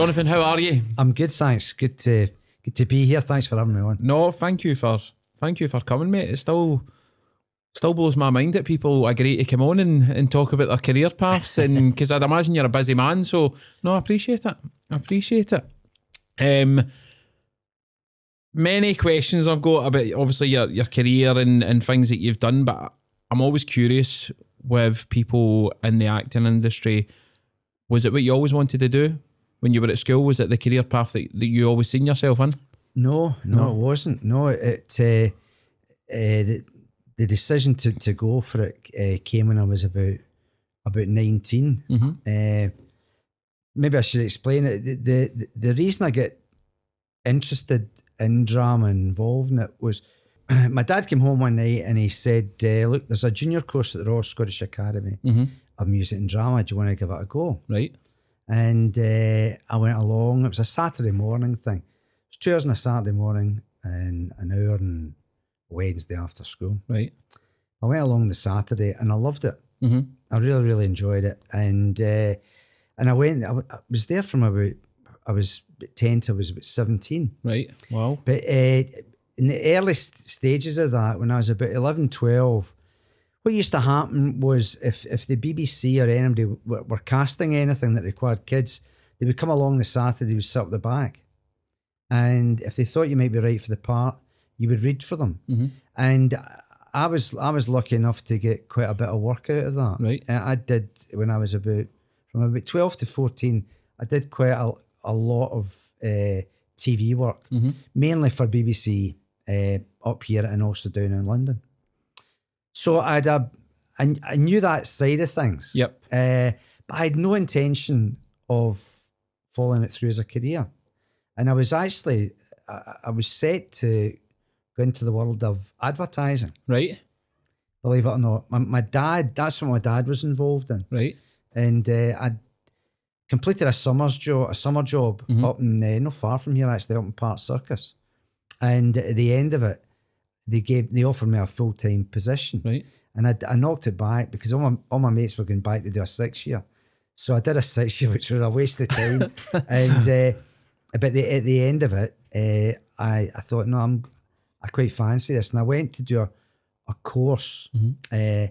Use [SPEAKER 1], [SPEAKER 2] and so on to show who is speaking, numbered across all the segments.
[SPEAKER 1] Jonathan, how are you?
[SPEAKER 2] I'm good, thanks. Good to good to be here. Thanks for having me on.
[SPEAKER 1] No, thank you for thank you for coming, mate. It still still blows my mind that people agree to come on and, and talk about their career paths, and because I'd imagine you're a busy man. So no, I appreciate it. I appreciate it. Um, many questions I've got about obviously your your career and and things that you've done, but I'm always curious with people in the acting industry. Was it what you always wanted to do? When you were at school? Was it the career path that, that you always seen yourself in?
[SPEAKER 2] No, no, no. it wasn't. No, it uh, uh, the, the decision to, to go for it uh, came when I was about about 19
[SPEAKER 1] mm-hmm.
[SPEAKER 2] Uh, maybe I should explain it. The, the the reason I get interested in drama and involved in it was my dad came home one night and he said, uh, "Look, there's a junior course at the Royal Scottish Academy
[SPEAKER 1] mm-hmm.
[SPEAKER 2] of Music and Drama. Do you want to give it a go?"
[SPEAKER 1] Right.
[SPEAKER 2] And uh, I went along. It was a Saturday morning thing. It was two hours on a Saturday morning and an hour on Wednesday after school.
[SPEAKER 1] Right.
[SPEAKER 2] I went along the Saturday and I loved it.
[SPEAKER 1] Mm-hmm.
[SPEAKER 2] I really, really enjoyed it. And uh, and I went. I, I, was there from about. I was ten to I was about seventeen.
[SPEAKER 1] Right. Wow.
[SPEAKER 2] But uh, in the early stages of that, when I was about 11, 12, what used to happen was if if the BBC or anybody were, were, casting anything that required kids, they would come along the Saturday, would sit up the back, and if they thought you might be right for the part, you would read for them.
[SPEAKER 1] Mm-hmm.
[SPEAKER 2] And I was I was lucky enough to get quite a bit of work out of that.
[SPEAKER 1] Right,
[SPEAKER 2] I did when I was about from about twelve to fourteen. I did quite a, a lot of uh, TV work,
[SPEAKER 1] mm-hmm.
[SPEAKER 2] mainly for BBC uh, up here and also down in London. So I'd a, I, I knew that side of things.
[SPEAKER 1] Yep.
[SPEAKER 2] Uh, but I had no intention of following it through as a career. And I was actually, I, I was set to go into the world of advertising.
[SPEAKER 1] Right.
[SPEAKER 2] Believe it or not. My, my dad, that's what my dad was involved in.
[SPEAKER 1] Right.
[SPEAKER 2] And uh, I completed a summer's job, a summer job
[SPEAKER 1] mm-hmm.
[SPEAKER 2] up in, uh, not far from here actually, up in Park Circus. And at the end of it, they gave they offered me a full time position,
[SPEAKER 1] right?
[SPEAKER 2] And I, I knocked it back because all my all my mates were going back to do a six year, so I did a six year, which was a waste of time. and uh, but the, at the end of it, uh, I I thought no, I'm I quite fancy this, and I went to do a, a course.
[SPEAKER 1] Mm-hmm.
[SPEAKER 2] Uh,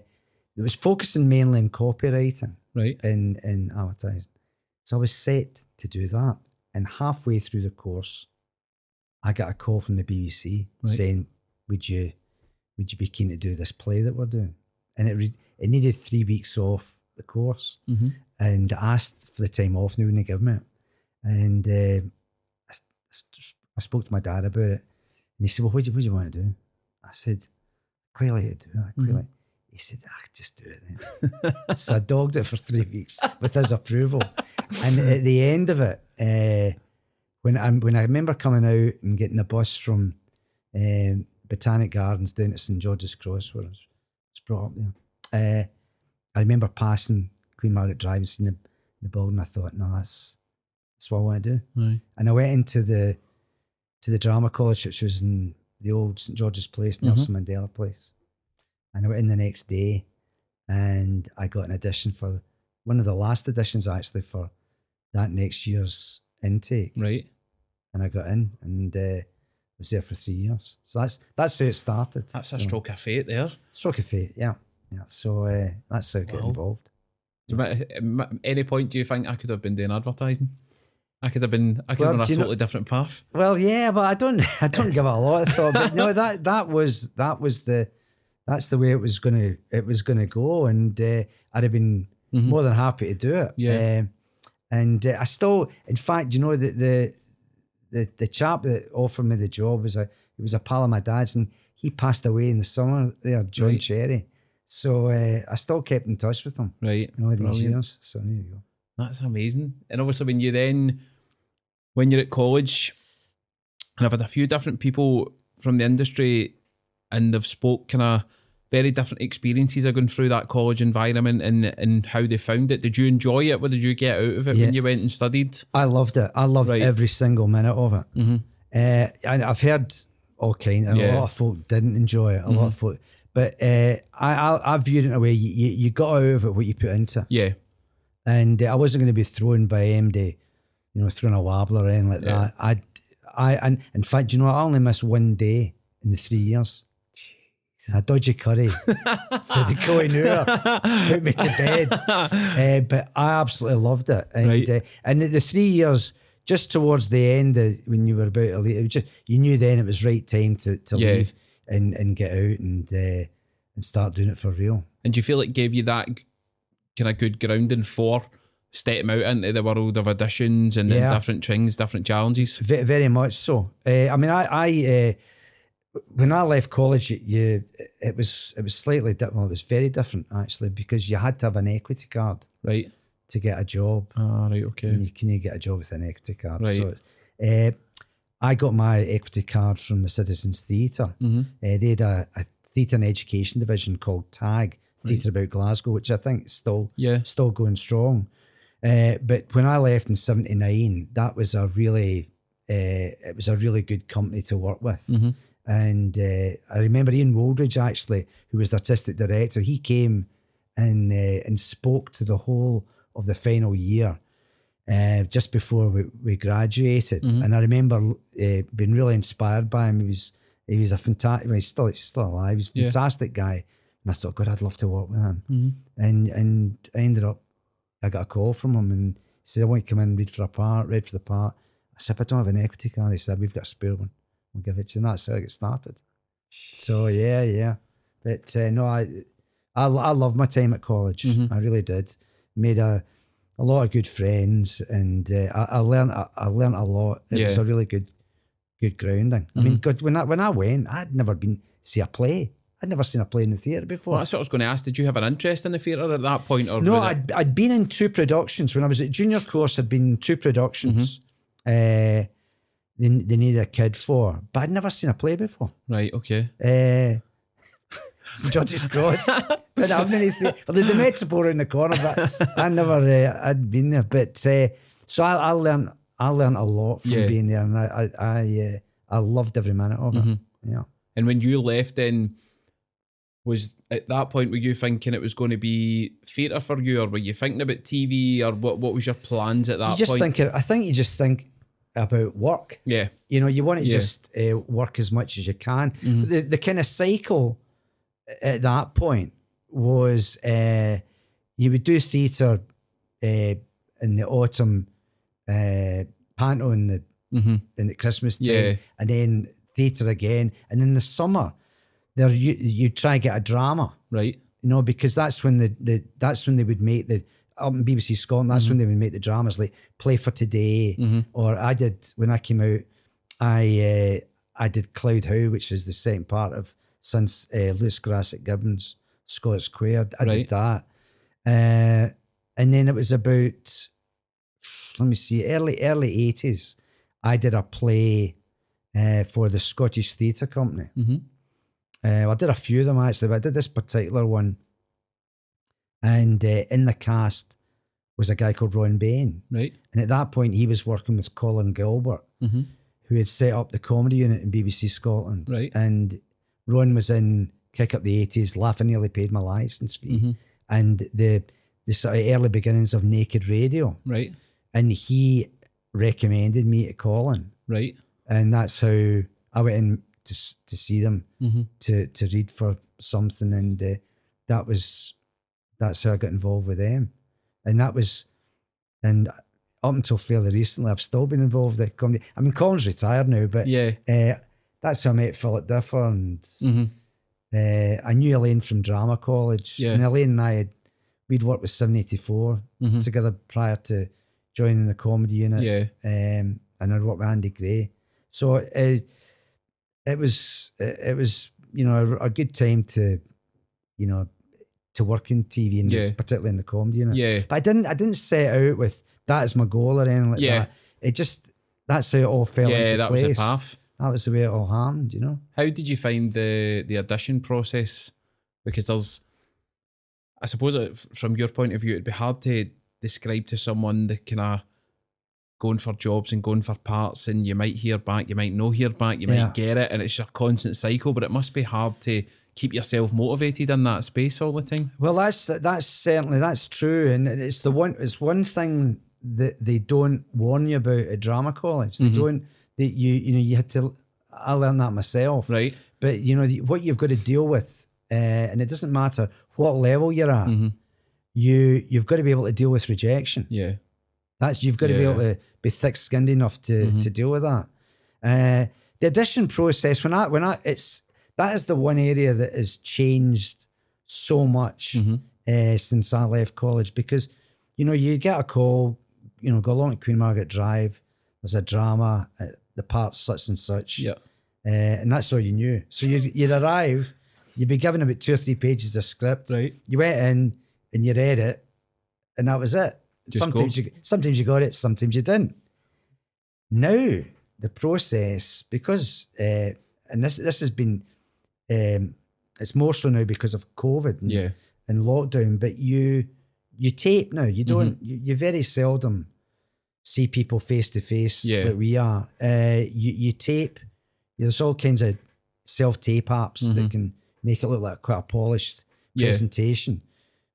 [SPEAKER 2] it was focusing mainly on copywriting,
[SPEAKER 1] right?
[SPEAKER 2] In in advertising, so I was set to do that, and halfway through the course, I got a call from the BBC right. saying would you would you be keen to do this play that we're doing? And it re- it needed three weeks off the course,
[SPEAKER 1] mm-hmm.
[SPEAKER 2] and I asked for the time off, and they wouldn't give me it. And uh, I, I, spoke to my dad about it, and he said, "Well, what do you, what do you want to do?" I said, "I quite like to do it. I quite mm-hmm. like." He said, "Ah, just do it then." so I dogged it for three weeks with his approval, and at the end of it, uh, when I when I remember coming out and getting the bus from um, Botanic Gardens down at St George's Cross where I was, brought up there. Uh, I remember passing Queen Margaret Drive and seeing the, the building. I thought, no, that's that's what I want to do.
[SPEAKER 1] Right.
[SPEAKER 2] And I went into the to the drama college, which was in the old St George's Place, mm-hmm. Nelson mm-hmm. Mandela Place. And I went in the next day, and I got an audition for one of the last auditions actually for that next year's intake.
[SPEAKER 1] Right.
[SPEAKER 2] And I got in, and uh, was there for three years. So that's that's how it started.
[SPEAKER 1] That's a stroke know. of fate there.
[SPEAKER 2] Stroke of fate, yeah. Yeah. So uh, that's how I got involved.
[SPEAKER 1] So at any point do you think I could have been doing advertising? I could have been I could well, have been a totally know, different path.
[SPEAKER 2] Well, yeah, but I don't I don't give it a lot of thought. But no, that that was that was the that's the way it was gonna it was gonna go, and uh, I'd have been mm-hmm. more than happy to do it.
[SPEAKER 1] Yeah.
[SPEAKER 2] Uh, and uh, I still, in fact, you know that the the the chap that offered me the job was a he was a pal of my dad's, and he passed away in the summer there, John right. Cherry. So uh, I still kept in touch with him.
[SPEAKER 1] Right.
[SPEAKER 2] all these Brilliant. years. So there you go.
[SPEAKER 1] That's amazing. And obviously, when you then, when you're at college, and I've had a few different people from the industry, and they've spoke kind of very different experiences of going through that college environment and and how they found it. Did you enjoy it? What did you get out of it yeah. when you went and studied?
[SPEAKER 2] I loved it. I loved right. every single minute of it.
[SPEAKER 1] Mm-hmm.
[SPEAKER 2] Uh, and I've heard all kinds. Yeah. A lot of folk didn't enjoy it. A mm-hmm. lot of mm-hmm. folk, but uh, I, I I viewed it in a way you, you, you got out of it what you put into it.
[SPEAKER 1] Yeah.
[SPEAKER 2] And uh, I wasn't going to be thrown by MD you know, throwing a wobbler in like
[SPEAKER 1] Yeah.
[SPEAKER 2] that. I, I, and in fact, you know, I only missed one day in the three years. A dodgy curry for the Koh-i-Noor put me to bed. Uh, but I absolutely loved it. And
[SPEAKER 1] Right.
[SPEAKER 2] uh, and the, three years, just towards the end, uh, when you were about to leave, just you knew then it was right time to, to
[SPEAKER 1] Yeah.
[SPEAKER 2] leave and, and get out and uh, and start doing it for real.
[SPEAKER 1] And do you feel it gave you that kind of good grounding for stepping out into the world of auditions and then
[SPEAKER 2] Yeah.
[SPEAKER 1] different things, different challenges?
[SPEAKER 2] Ve- very much so. Uh, I mean, I, I uh, when I left college, you, you it was it was slightly different. Well, it was very different actually because you had to have an equity card
[SPEAKER 1] Right.
[SPEAKER 2] to get a job.
[SPEAKER 1] Ah, right. Okay.
[SPEAKER 2] And you can you get a job with an equity card.
[SPEAKER 1] Right.
[SPEAKER 2] So, uh, I got my equity card from the Citizens Theatre.
[SPEAKER 1] Mhm.
[SPEAKER 2] Uh, they had a, a theatre and education division called TAG, Theatre About Glasgow, which I think is still
[SPEAKER 1] Yeah.
[SPEAKER 2] still going strong. Uh, but when I left in '79, that was a really uh, it was a really good company to work with.
[SPEAKER 1] Mhm.
[SPEAKER 2] And uh, I remember Ian Wooldridge actually, who was the artistic director, he came and uh, and spoke to the whole of the final year uh, just before we, we graduated.
[SPEAKER 1] Mhm.
[SPEAKER 2] And I remember uh, being really inspired by him. He was he was a fantastic. Well, he's still he's still alive. He's a
[SPEAKER 1] Yeah.
[SPEAKER 2] fantastic guy. And I thought, God, I'd love to work with him.
[SPEAKER 1] Mhm.
[SPEAKER 2] And and I ended up, I got a call from him and he said, I want you to come in and read for a part, read for the part. I said, I don't have an equity card. He said, we've got a spare one. We'll give it to you. And that's how I get started. So yeah, yeah. But uh, no, I, I I love my time at college.
[SPEAKER 1] Mhm.
[SPEAKER 2] I really did. Made a a lot of good friends, and uh, I, I learned I, I learned a lot. It was a really good good grounding. I mean,
[SPEAKER 1] Mhm.
[SPEAKER 2] God, when I when I went, I'd never been see a play. I'd never seen a play in the theatre before.
[SPEAKER 1] Well, that's what I was going to ask. Did you have an interest in the theatre at that point, or
[SPEAKER 2] No, I'd, I'd been in two productions when I was at junior course. I'd been in two productions.
[SPEAKER 1] Mm-hmm.
[SPEAKER 2] Uh, they, they needed a kid for, but I'd never seen a play before.
[SPEAKER 1] right? Okay.
[SPEAKER 2] Uh, St George's Cross. but I've many th- well, the, Metropole around the corner, but I never uh, I'd been there. But uh, so I, I learned I learned a lot from
[SPEAKER 1] Yeah.
[SPEAKER 2] being there, and I I I, uh, I loved every minute of it.
[SPEAKER 1] Mhm.
[SPEAKER 2] Yeah.
[SPEAKER 1] And when you left, then was at that point were you thinking it was going to be theatre for you, or were you thinking about TV, or what? What was your plans at that
[SPEAKER 2] You just
[SPEAKER 1] point?
[SPEAKER 2] think I think you just think about work.
[SPEAKER 1] yeah.
[SPEAKER 2] You know, you want to
[SPEAKER 1] Yeah.
[SPEAKER 2] just uh, work as much as you can.
[SPEAKER 1] Mhm.
[SPEAKER 2] The the kind of cycle at that point was uh, you would do theatre uh, in the autumn, uh, panto in the
[SPEAKER 1] Mm-hmm.
[SPEAKER 2] in the Christmas time,
[SPEAKER 1] Yeah.
[SPEAKER 2] and then theatre again, and in the summer, there you you try get a drama,
[SPEAKER 1] Right.
[SPEAKER 2] you know, because that's when the, the that's when they would make the up in BBC Scotland. That's when they would make the dramas like Play for Today,
[SPEAKER 1] Mhm.
[SPEAKER 2] or I did when I came out. I uh, I did Cloud Howe, which is the second part of since uh, Lewis Grassic Gibbon's Scottish Square. I
[SPEAKER 1] Right.
[SPEAKER 2] did that, uh, and then it was about let me see early early eighties. I did a play uh, for the Scottish Theatre Company.
[SPEAKER 1] Mm-hmm.
[SPEAKER 2] Uh, I did a few of them actually, but I did this particular one. And uh, in the cast was a guy called Ron Bain.
[SPEAKER 1] Right.
[SPEAKER 2] And at that point, he was working with Colin Gilbert,
[SPEAKER 1] Mm-hmm.
[SPEAKER 2] who had set up the comedy unit in BBC Scotland.
[SPEAKER 1] Right.
[SPEAKER 2] And Ron was in Kick Up the 80s, Laughing Nearly Paid My Licence Fee,
[SPEAKER 1] Mhm.
[SPEAKER 2] and the, the sort of early beginnings of Naked Radio.
[SPEAKER 1] Right.
[SPEAKER 2] And he recommended me to Colin.
[SPEAKER 1] Right.
[SPEAKER 2] And that's how I went in to, to see them
[SPEAKER 1] Mm-hmm.
[SPEAKER 2] to to read for something, and uh, that was that's how I got involved with them, and that was, and up until fairly recently, I've still been involved with the comedy. I mean, Colin's retired now, but
[SPEAKER 1] Yeah.
[SPEAKER 2] uh, that's how I met Philip Differ, and
[SPEAKER 1] Mm-hmm.
[SPEAKER 2] uh, I knew Elaine from drama college,
[SPEAKER 1] Yeah.
[SPEAKER 2] and Elaine and I had we'd worked with Seven Eighty Four
[SPEAKER 1] Mm-hmm.
[SPEAKER 2] together prior to joining the comedy unit
[SPEAKER 1] Yeah.
[SPEAKER 2] um, and I'd worked with Andy Gray. So it, it was it, it was you know a, a good time to you know to work in TV and
[SPEAKER 1] Yeah.
[SPEAKER 2] particularly in the comedy unit.
[SPEAKER 1] Yeah.
[SPEAKER 2] But I didn't I didn't set out with that as my goal or anything like
[SPEAKER 1] Yeah.
[SPEAKER 2] that. It just that's how it all fell
[SPEAKER 1] Yeah.
[SPEAKER 2] into
[SPEAKER 1] That
[SPEAKER 2] place.
[SPEAKER 1] was the path.
[SPEAKER 2] That was the way it all happened, you know.
[SPEAKER 1] How did you find the the audition process? Because there's, I suppose, it, from your point of view, it'd be hard to describe to someone the kind of going for jobs and going for parts, and you might hear back, you might no hear back, you
[SPEAKER 2] Yeah.
[SPEAKER 1] might get it, and it's a constant cycle. But it must be hard to keep yourself motivated in that space all the time.
[SPEAKER 2] Well, that's that's certainly that's true, and it's the one it's one thing that they don't warn you about at drama college. They don't. that you you know you had to. I learned that myself.
[SPEAKER 1] Right.
[SPEAKER 2] But you know what you've got to deal with, uh, and it doesn't matter what level you're at.
[SPEAKER 1] Mhm.
[SPEAKER 2] You you've got to be able to deal with rejection.
[SPEAKER 1] Yeah.
[SPEAKER 2] That's you've got to be able to be thick-skinned enough to
[SPEAKER 1] Mhm.
[SPEAKER 2] to deal with that. Uh, the audition process when I when I it's that is the one area that has changed so much
[SPEAKER 1] Mhm.
[SPEAKER 2] uh, since I left college because you know you get a call, you know, go along to Queen Margaret Drive. There's a drama, uh, the part such and such,
[SPEAKER 1] Yeah.
[SPEAKER 2] uh, and that's all you knew. So you'd, you'd arrive, you'd be given about two or three pages of script.
[SPEAKER 1] Right.
[SPEAKER 2] You went in and you read it, and that was it.
[SPEAKER 1] Just
[SPEAKER 2] sometimes
[SPEAKER 1] go.
[SPEAKER 2] you sometimes you got it, sometimes you didn't. Now the process, because uh, and this this has been, um, it's more so now because of COVID and,
[SPEAKER 1] Yeah.
[SPEAKER 2] and lockdown. But you you tape now. You don't. You, you very seldom see people face to face
[SPEAKER 1] Yeah.
[SPEAKER 2] like we are. Uh, you you tape. There's all kinds of self tape apps
[SPEAKER 1] Mhm.
[SPEAKER 2] that can make it look like quite a polished
[SPEAKER 1] Yeah.
[SPEAKER 2] presentation.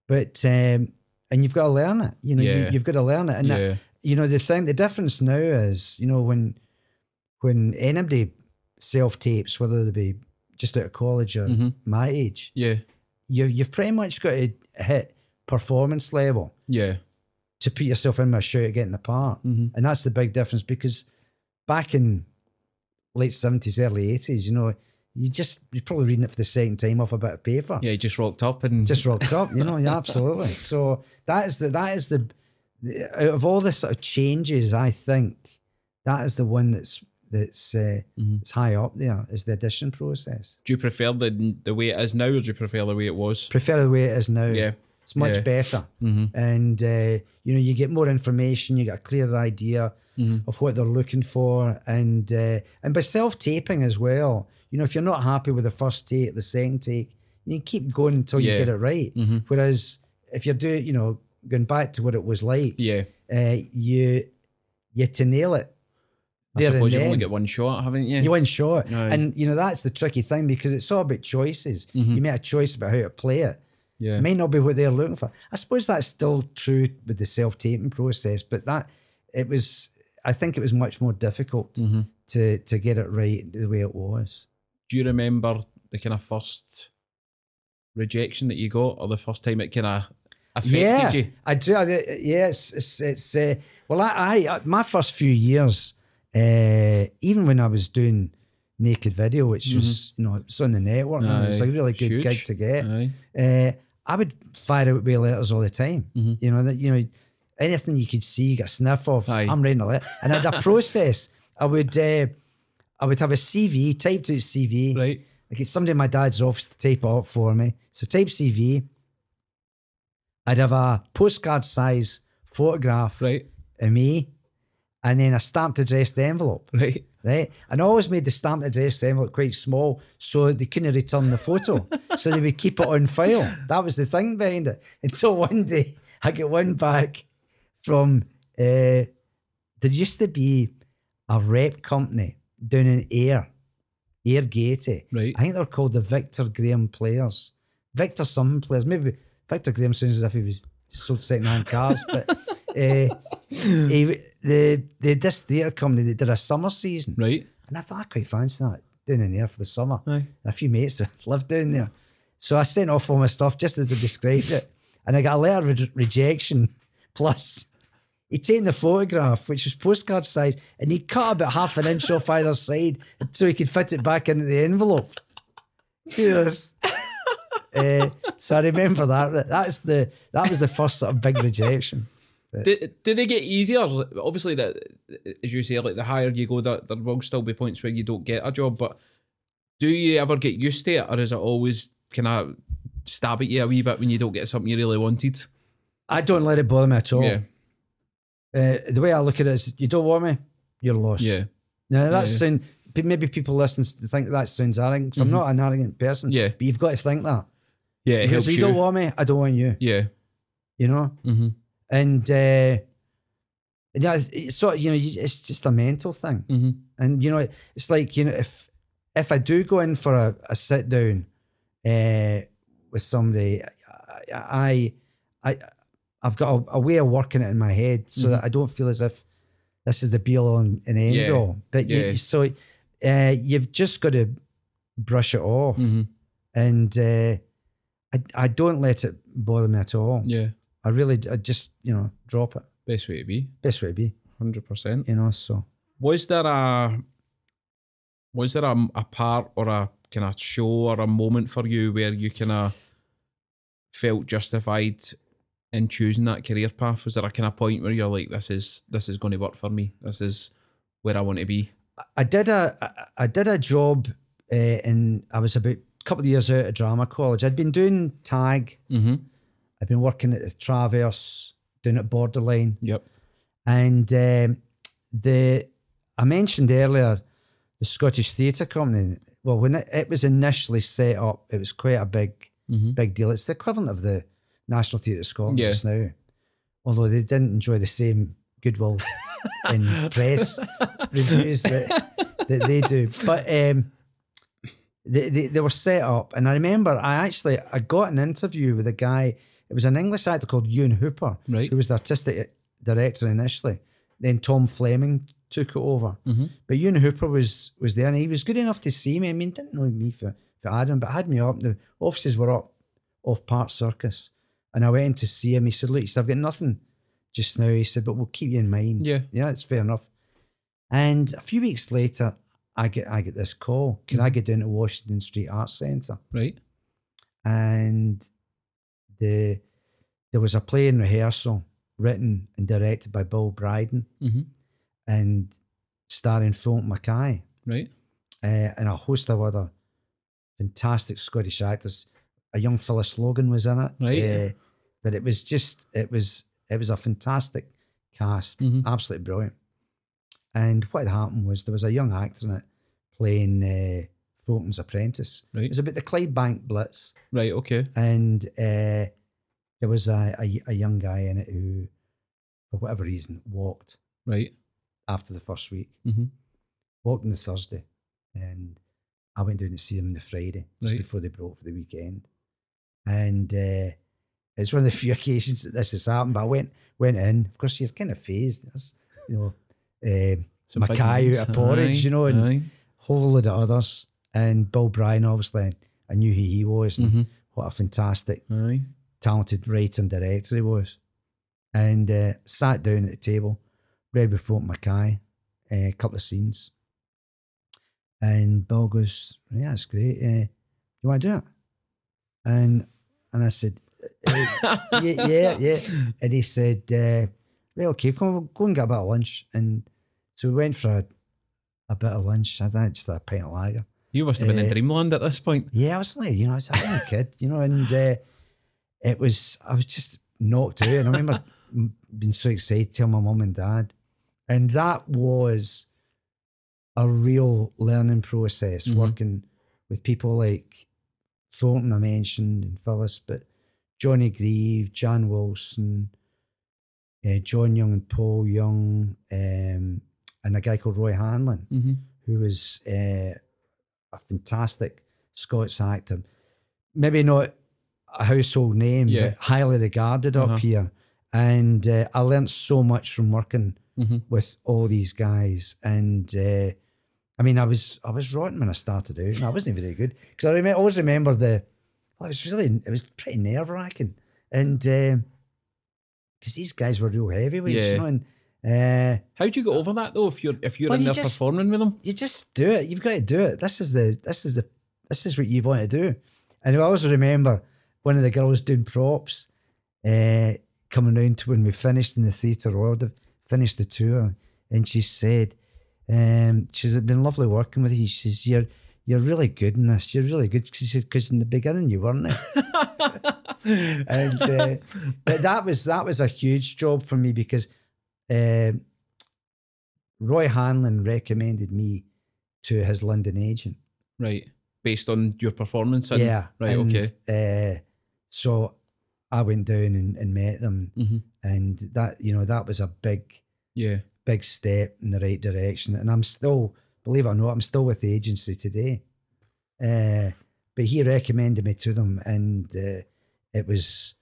[SPEAKER 2] But um, and you've got to learn it. You know,
[SPEAKER 1] Yeah.
[SPEAKER 2] you, you've got to learn it. And that- you know the thing, the difference now is, you know, when when anybody self tapes, whether they be just out of college or
[SPEAKER 1] Mhm.
[SPEAKER 2] my age,
[SPEAKER 1] Yeah.
[SPEAKER 2] you you've pretty much got to hit performance level
[SPEAKER 1] Yeah.
[SPEAKER 2] to put yourself in a shout at getting the part.
[SPEAKER 1] Mhm.
[SPEAKER 2] And that's the big difference because back in late seventies, early eighties, you know, you just you're probably reading it for the second time off a bit of paper.
[SPEAKER 1] Yeah. you just rocked up and
[SPEAKER 2] Just rocked up, you know, yeah, absolutely. So that is the that is the, the out of all the sort of changes, I think that is the one that's that's uh,
[SPEAKER 1] Mhm.
[SPEAKER 2] it's high up there is the audition process.
[SPEAKER 1] Do you prefer the the way it is now, or do you prefer the way it was?
[SPEAKER 2] Prefer the way it is now.
[SPEAKER 1] Yeah.
[SPEAKER 2] It's much
[SPEAKER 1] Yeah.
[SPEAKER 2] better.
[SPEAKER 1] Mm-hmm.
[SPEAKER 2] and uh, you know you get more information you get a clearer idea
[SPEAKER 1] Mhm.
[SPEAKER 2] of what they're looking for and uh, and by self-taping as well you know if you're not happy with the first take the second take you keep going until you get it right
[SPEAKER 1] Mhm.
[SPEAKER 2] whereas if you're doing you know going back to what it was like
[SPEAKER 1] Yeah.
[SPEAKER 2] uh, you you to nail it
[SPEAKER 1] I
[SPEAKER 2] there
[SPEAKER 1] suppose you've only got one shot, haven't you?
[SPEAKER 2] you short
[SPEAKER 1] Aye.
[SPEAKER 2] and you know that's the tricky thing because it's all about choices
[SPEAKER 1] Mhm.
[SPEAKER 2] you make a choice about how to play it
[SPEAKER 1] yeah.
[SPEAKER 2] it may not be what they're looking for. I suppose that's still true with the self taping process, but that it was. I think it was much more difficult
[SPEAKER 1] hmm
[SPEAKER 2] to to get it right the way it was.
[SPEAKER 1] Do you remember the kind of first rejection that you got, or the first time it kind of affected
[SPEAKER 2] yeah,
[SPEAKER 1] you?
[SPEAKER 2] I do. I, yeah, it's it's, it's uh, well, I, I my first few years, uh, even when I was doing naked video, which was you know it's on the network, and it was a
[SPEAKER 1] Mm-hmm.
[SPEAKER 2] Really good
[SPEAKER 1] huge.
[SPEAKER 2] gig to get. Uh, I would fire out way letters all the time.
[SPEAKER 1] Mhm.
[SPEAKER 2] You know that you know anything you could see, get a sniff of.
[SPEAKER 1] Aye.
[SPEAKER 2] I'm writing a letter, and I had a process. I would uh, I would have a CV typed out CV.
[SPEAKER 1] Right.
[SPEAKER 2] I get somebody in my dad's office to type it up for me. So type CV. I'd have a postcard size photograph
[SPEAKER 1] Right.
[SPEAKER 2] of me, and then a stamped address the envelope
[SPEAKER 1] Right.
[SPEAKER 2] right? And I always made the stamped address envelope quite small so they couldn't return the photo. so they would keep it on file. That was the thing behind it. Until one day I get one back from uh, there used to be a rep company down in Air, Ayr Gaiety.
[SPEAKER 1] Right.
[SPEAKER 2] I think they're called the Victor Graham Players. Victor something players. Maybe Victor Graham sounds as if he was sold second hand cars, but uh, he, the the this theatre company that did a summer season,
[SPEAKER 1] Right.
[SPEAKER 2] and I thought I quite fancy that down in there for the summer.
[SPEAKER 1] Aye.
[SPEAKER 2] And a few mates that lived down there, so I sent off all my stuff just as I described it, and I got a letter of re- rejection. Plus, he'd taken the photograph, which was postcard size, and he cut about half an inch off either side so he could fit it back into the envelope. Yes. Uh, so I remember that. That's the that was the first sort of big rejection.
[SPEAKER 1] Do, do they get easier? Obviously, that as you say, like the higher you go, that there will still be points where you don't get a job. But do you ever get used to it, or is it always kind of stab at you a wee bit when you don't get something you really wanted?
[SPEAKER 2] I don't let it bother me at all.
[SPEAKER 1] Yeah,
[SPEAKER 2] Uh, the way I look at it is, you don't want me, you're lost.
[SPEAKER 1] yeah,
[SPEAKER 2] Now that's
[SPEAKER 1] Yeah.
[SPEAKER 2] sound maybe people listen to think that sounds arrogant. 'cause I'm not an arrogant person.
[SPEAKER 1] Mm-hmm. Yeah.
[SPEAKER 2] but you've got to think that.
[SPEAKER 1] yeah. It
[SPEAKER 2] Because
[SPEAKER 1] helps you.
[SPEAKER 2] you don't want me, I don't want you.
[SPEAKER 1] yeah.
[SPEAKER 2] You know,
[SPEAKER 1] Mm-hmm.
[SPEAKER 2] And uh, yeah, it's, sort of you know, it's just a mental thing.
[SPEAKER 1] Mm-hmm.
[SPEAKER 2] And you know, it's like you know, if if I do go in for a, a sit down uh, with somebody, I, I I I've got a, a way of working it in my head so that I don't feel as if this is the be all and and end
[SPEAKER 1] Mm-hmm. Yeah.
[SPEAKER 2] all. But
[SPEAKER 1] Yeah.
[SPEAKER 2] you, so uh, you've just got to brush it off,
[SPEAKER 1] hmm
[SPEAKER 2] and uh, I I don't let it bother me at all.
[SPEAKER 1] Yeah.
[SPEAKER 2] I really I just you know drop it.
[SPEAKER 1] Best way to be.
[SPEAKER 2] Best way to be,
[SPEAKER 1] Hundred percent.
[SPEAKER 2] you know. So
[SPEAKER 1] Was there a was there a, a part or a kind of show or a moment for you where you kind of felt justified in choosing that career path? Was there a kind of point where you're like, this is this is going to work for me. This is where I want to be.
[SPEAKER 2] I did a I did a job, uh, and I was about a couple of years out of drama college. I'd been doing tag.
[SPEAKER 1] Mm-hmm.
[SPEAKER 2] I'd been working at the Traverse, doing at Borderline,
[SPEAKER 1] Yep.
[SPEAKER 2] and um, the I mentioned earlier the Scottish Theatre Company. Well, when it, it was initially set up, it was quite a big
[SPEAKER 1] Mm-hmm.
[SPEAKER 2] big deal. It's the equivalent of the National Theatre of Scotland
[SPEAKER 1] Yeah.
[SPEAKER 2] just now, although they didn't enjoy the same goodwill in press reviews that, that they do. But um, they, they they were set up, and I remember I actually I got an interview with a guy. It was an English actor called Ewan Hooper,
[SPEAKER 1] Right.
[SPEAKER 2] who was the artistic director initially. Then Tom Fleming took it over.
[SPEAKER 1] Mm-hmm.
[SPEAKER 2] But Ewan Hooper was was there, and he was good enough to see me. I mean, didn't know me for for Adam, but had me up. The offices were up off Park Circus, and I went in to see him. He said, "Look, he said, I've got nothing just now." He said, "But we'll keep you in mind."
[SPEAKER 1] Yeah.
[SPEAKER 2] yeah, it's fair enough. And a few weeks later, I get I get this call. Can I get down to Washington Street Arts Centre?
[SPEAKER 1] Right.
[SPEAKER 2] And the there was a play in rehearsal written and directed by Bill Bryden
[SPEAKER 1] Mm-hmm.
[SPEAKER 2] and starring Fulton Mackay
[SPEAKER 1] Right.
[SPEAKER 2] uh, and a host of other fantastic Scottish actors. A young Phyllis Logan was in it,
[SPEAKER 1] Right.
[SPEAKER 2] uh, but it was just it was it was a fantastic cast,
[SPEAKER 1] Mhm.
[SPEAKER 2] absolutely brilliant. And what had happened was there was a young actor in it playing uh, Fulton's apprentice.
[SPEAKER 1] Right.
[SPEAKER 2] It was about the Clydebank Blitz,
[SPEAKER 1] Right. Okay.
[SPEAKER 2] and uh, there was a, a a young guy in it who, for whatever reason, walked
[SPEAKER 1] Right.
[SPEAKER 2] after the first week
[SPEAKER 1] Mm-hmm.
[SPEAKER 2] walked on the Thursday, and I went down to see them on the Friday just
[SPEAKER 1] Right.
[SPEAKER 2] before they broke for the weekend. And uh, it's one of the few occasions that this has happened. But I went went in. Of course, you're kind of phased. There's, you know,
[SPEAKER 1] Some
[SPEAKER 2] Mackay out of porridge,
[SPEAKER 1] Aye,
[SPEAKER 2] you know, and
[SPEAKER 1] aye.
[SPEAKER 2] whole load of others. And Bill Bryden, obviously, I knew who he was. And
[SPEAKER 1] Mhm.
[SPEAKER 2] What a fantastic,
[SPEAKER 1] Aye.
[SPEAKER 2] talented writer and director he was. And uh, sat down at the table, read with Fulton Mackay, uh, a couple of scenes. And Bill goes, Yeah, that's great. Uh, you want to do it? And and I said, "Uh, yeah, yeah, yeah. And he said, uh, Right, okay, come on, go and get a bit of lunch. And so we went for a, a bit of lunch. I think just a pint of lager.
[SPEAKER 1] You must have been in
[SPEAKER 2] Uh,
[SPEAKER 1] dreamland at this point.
[SPEAKER 2] Yeah, I was like, you know, I was a kid, you know, and uh, it was, I was just knocked out. And I remember being so excited to tell my mum and dad. And that was a real learning process,
[SPEAKER 1] Mhm.
[SPEAKER 2] working with people like Thornton, I mentioned, and Phyllis, but Johnny Grieve, Jan Wilson, uh, John Young and Paul Young, um, and a guy called Roy Hanlon
[SPEAKER 1] Mm-hmm.
[SPEAKER 2] who was uh, a fantastic Scots actor. Maybe not a household name,
[SPEAKER 1] Yeah.
[SPEAKER 2] but highly regarded
[SPEAKER 1] Uh-huh.
[SPEAKER 2] up here. And uh, I learnt so much from working
[SPEAKER 1] Mm-hmm.
[SPEAKER 2] with all these guys. And uh, I mean, I was I was rotten when I started out, and I wasn't even very good because I remember, always remember the. Well, it was really it was pretty nerve wracking, and because these guys were real heavyweights,
[SPEAKER 1] Yeah.
[SPEAKER 2] you know, and. Uh,
[SPEAKER 1] How do you get over that though? If you're if you're
[SPEAKER 2] Well,
[SPEAKER 1] in
[SPEAKER 2] you
[SPEAKER 1] there
[SPEAKER 2] just-
[SPEAKER 1] performing with them,
[SPEAKER 2] you just do it. You've got to do it. This is the this is the this is what you want to do. And I always remember one of the girls doing props, uh, coming round to when we finished in the theatre or finished the tour, and she said, um, she's been lovely working with you. She says, You're you're really good in this. You're really good. She said, because in the beginning you weren't. and uh, but that was that was a huge job for me because um Roy Hanlon recommended me to his London agent.
[SPEAKER 1] right? Based on your performance, and,
[SPEAKER 2] yeah,
[SPEAKER 1] right,
[SPEAKER 2] and,
[SPEAKER 1] okay.
[SPEAKER 2] Uh, so I went down and, and met them,
[SPEAKER 1] Mm-hmm.
[SPEAKER 2] and that you know that was a big
[SPEAKER 1] Yeah,
[SPEAKER 2] big step in the right direction. And I'm still, believe it or not, I'm still with the agency today. Uh, but he recommended me to them, and uh, it was,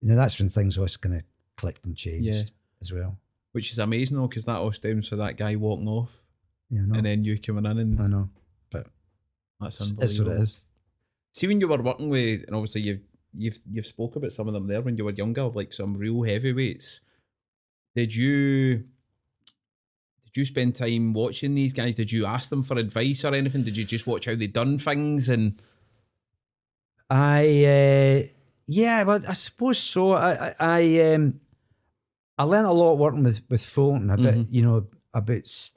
[SPEAKER 2] you know, that's when things always kind of clicked and changed
[SPEAKER 1] Yeah.
[SPEAKER 2] as well.
[SPEAKER 1] Which is amazing though, because that all stems from that guy walking off
[SPEAKER 2] Yeah, no,
[SPEAKER 1] and then you coming in, and
[SPEAKER 2] I know.
[SPEAKER 1] But
[SPEAKER 2] that's
[SPEAKER 1] unbelievable.
[SPEAKER 2] what it is.
[SPEAKER 1] See, when you were working with, and obviously you've you've you've spoke about some of them there when you were younger, like some real heavyweights. Did you did you spend time watching these guys? Did you ask them for advice or anything? Did you just watch how they done things and
[SPEAKER 2] I uh, yeah, well, I suppose so. I I, I um I learned a lot working with with Fulton about
[SPEAKER 1] Mhm.
[SPEAKER 2] you know about.